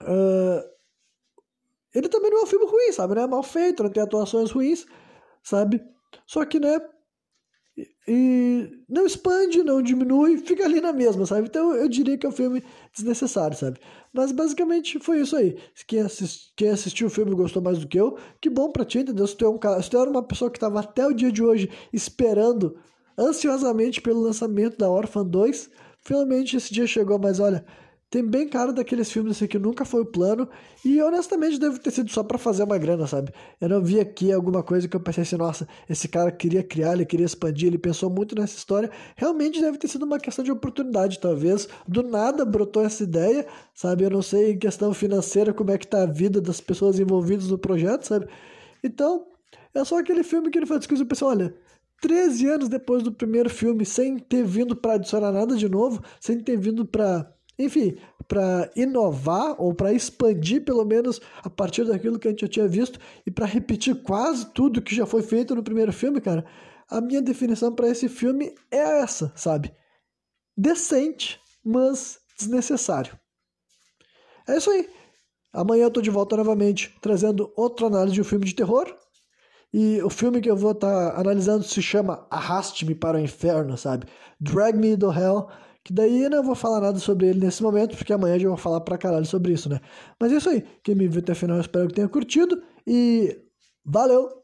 Uh ele também não é um filme ruim, sabe? Não é mal feito, não tem atuações ruins, sabe? Só que, né? E não expande, não diminui, fica ali na mesma, sabe? Então eu diria que é um filme desnecessário, sabe? Mas basicamente foi isso aí. Quem, assist, quem assistiu o filme gostou mais do que eu, que bom pra ti, entendeu? Se tu, é um, se tu era uma pessoa que tava até o dia de hoje esperando ansiosamente pelo lançamento da Orphan 2, finalmente esse dia chegou, mas olha, tem bem cara daqueles filmes assim que nunca foi o plano e honestamente deve ter sido só para fazer uma grana, sabe? Eu não vi aqui alguma coisa que eu pensei assim, nossa, esse cara queria criar, ele queria expandir, ele pensou muito nessa história. Realmente deve ter sido uma questão de oportunidade, talvez. Do nada brotou essa ideia, sabe? Eu não sei em questão financeira como é que tá a vida das pessoas envolvidas no projeto, sabe? Então, é só aquele filme que ele faz discussão e pensa, olha, 13 anos depois do primeiro filme, sem ter vindo para adicionar nada de novo, sem ter vindo para enfim, para inovar ou para expandir pelo menos a partir daquilo que a gente já tinha visto e para repetir quase tudo que já foi feito no primeiro filme, cara. A minha definição para esse filme é essa, sabe? Decente, mas desnecessário. É isso aí. Amanhã eu tô de volta novamente trazendo outra análise de um filme de terror. E o filme que eu vou estar tá analisando se chama Arraste-me para o Inferno, sabe? Drag Me to Hell que daí eu não vou falar nada sobre ele nesse momento, porque amanhã já vou falar pra caralho sobre isso, né? Mas é isso aí. Quem me viu até o final, eu espero que tenha curtido. E valeu!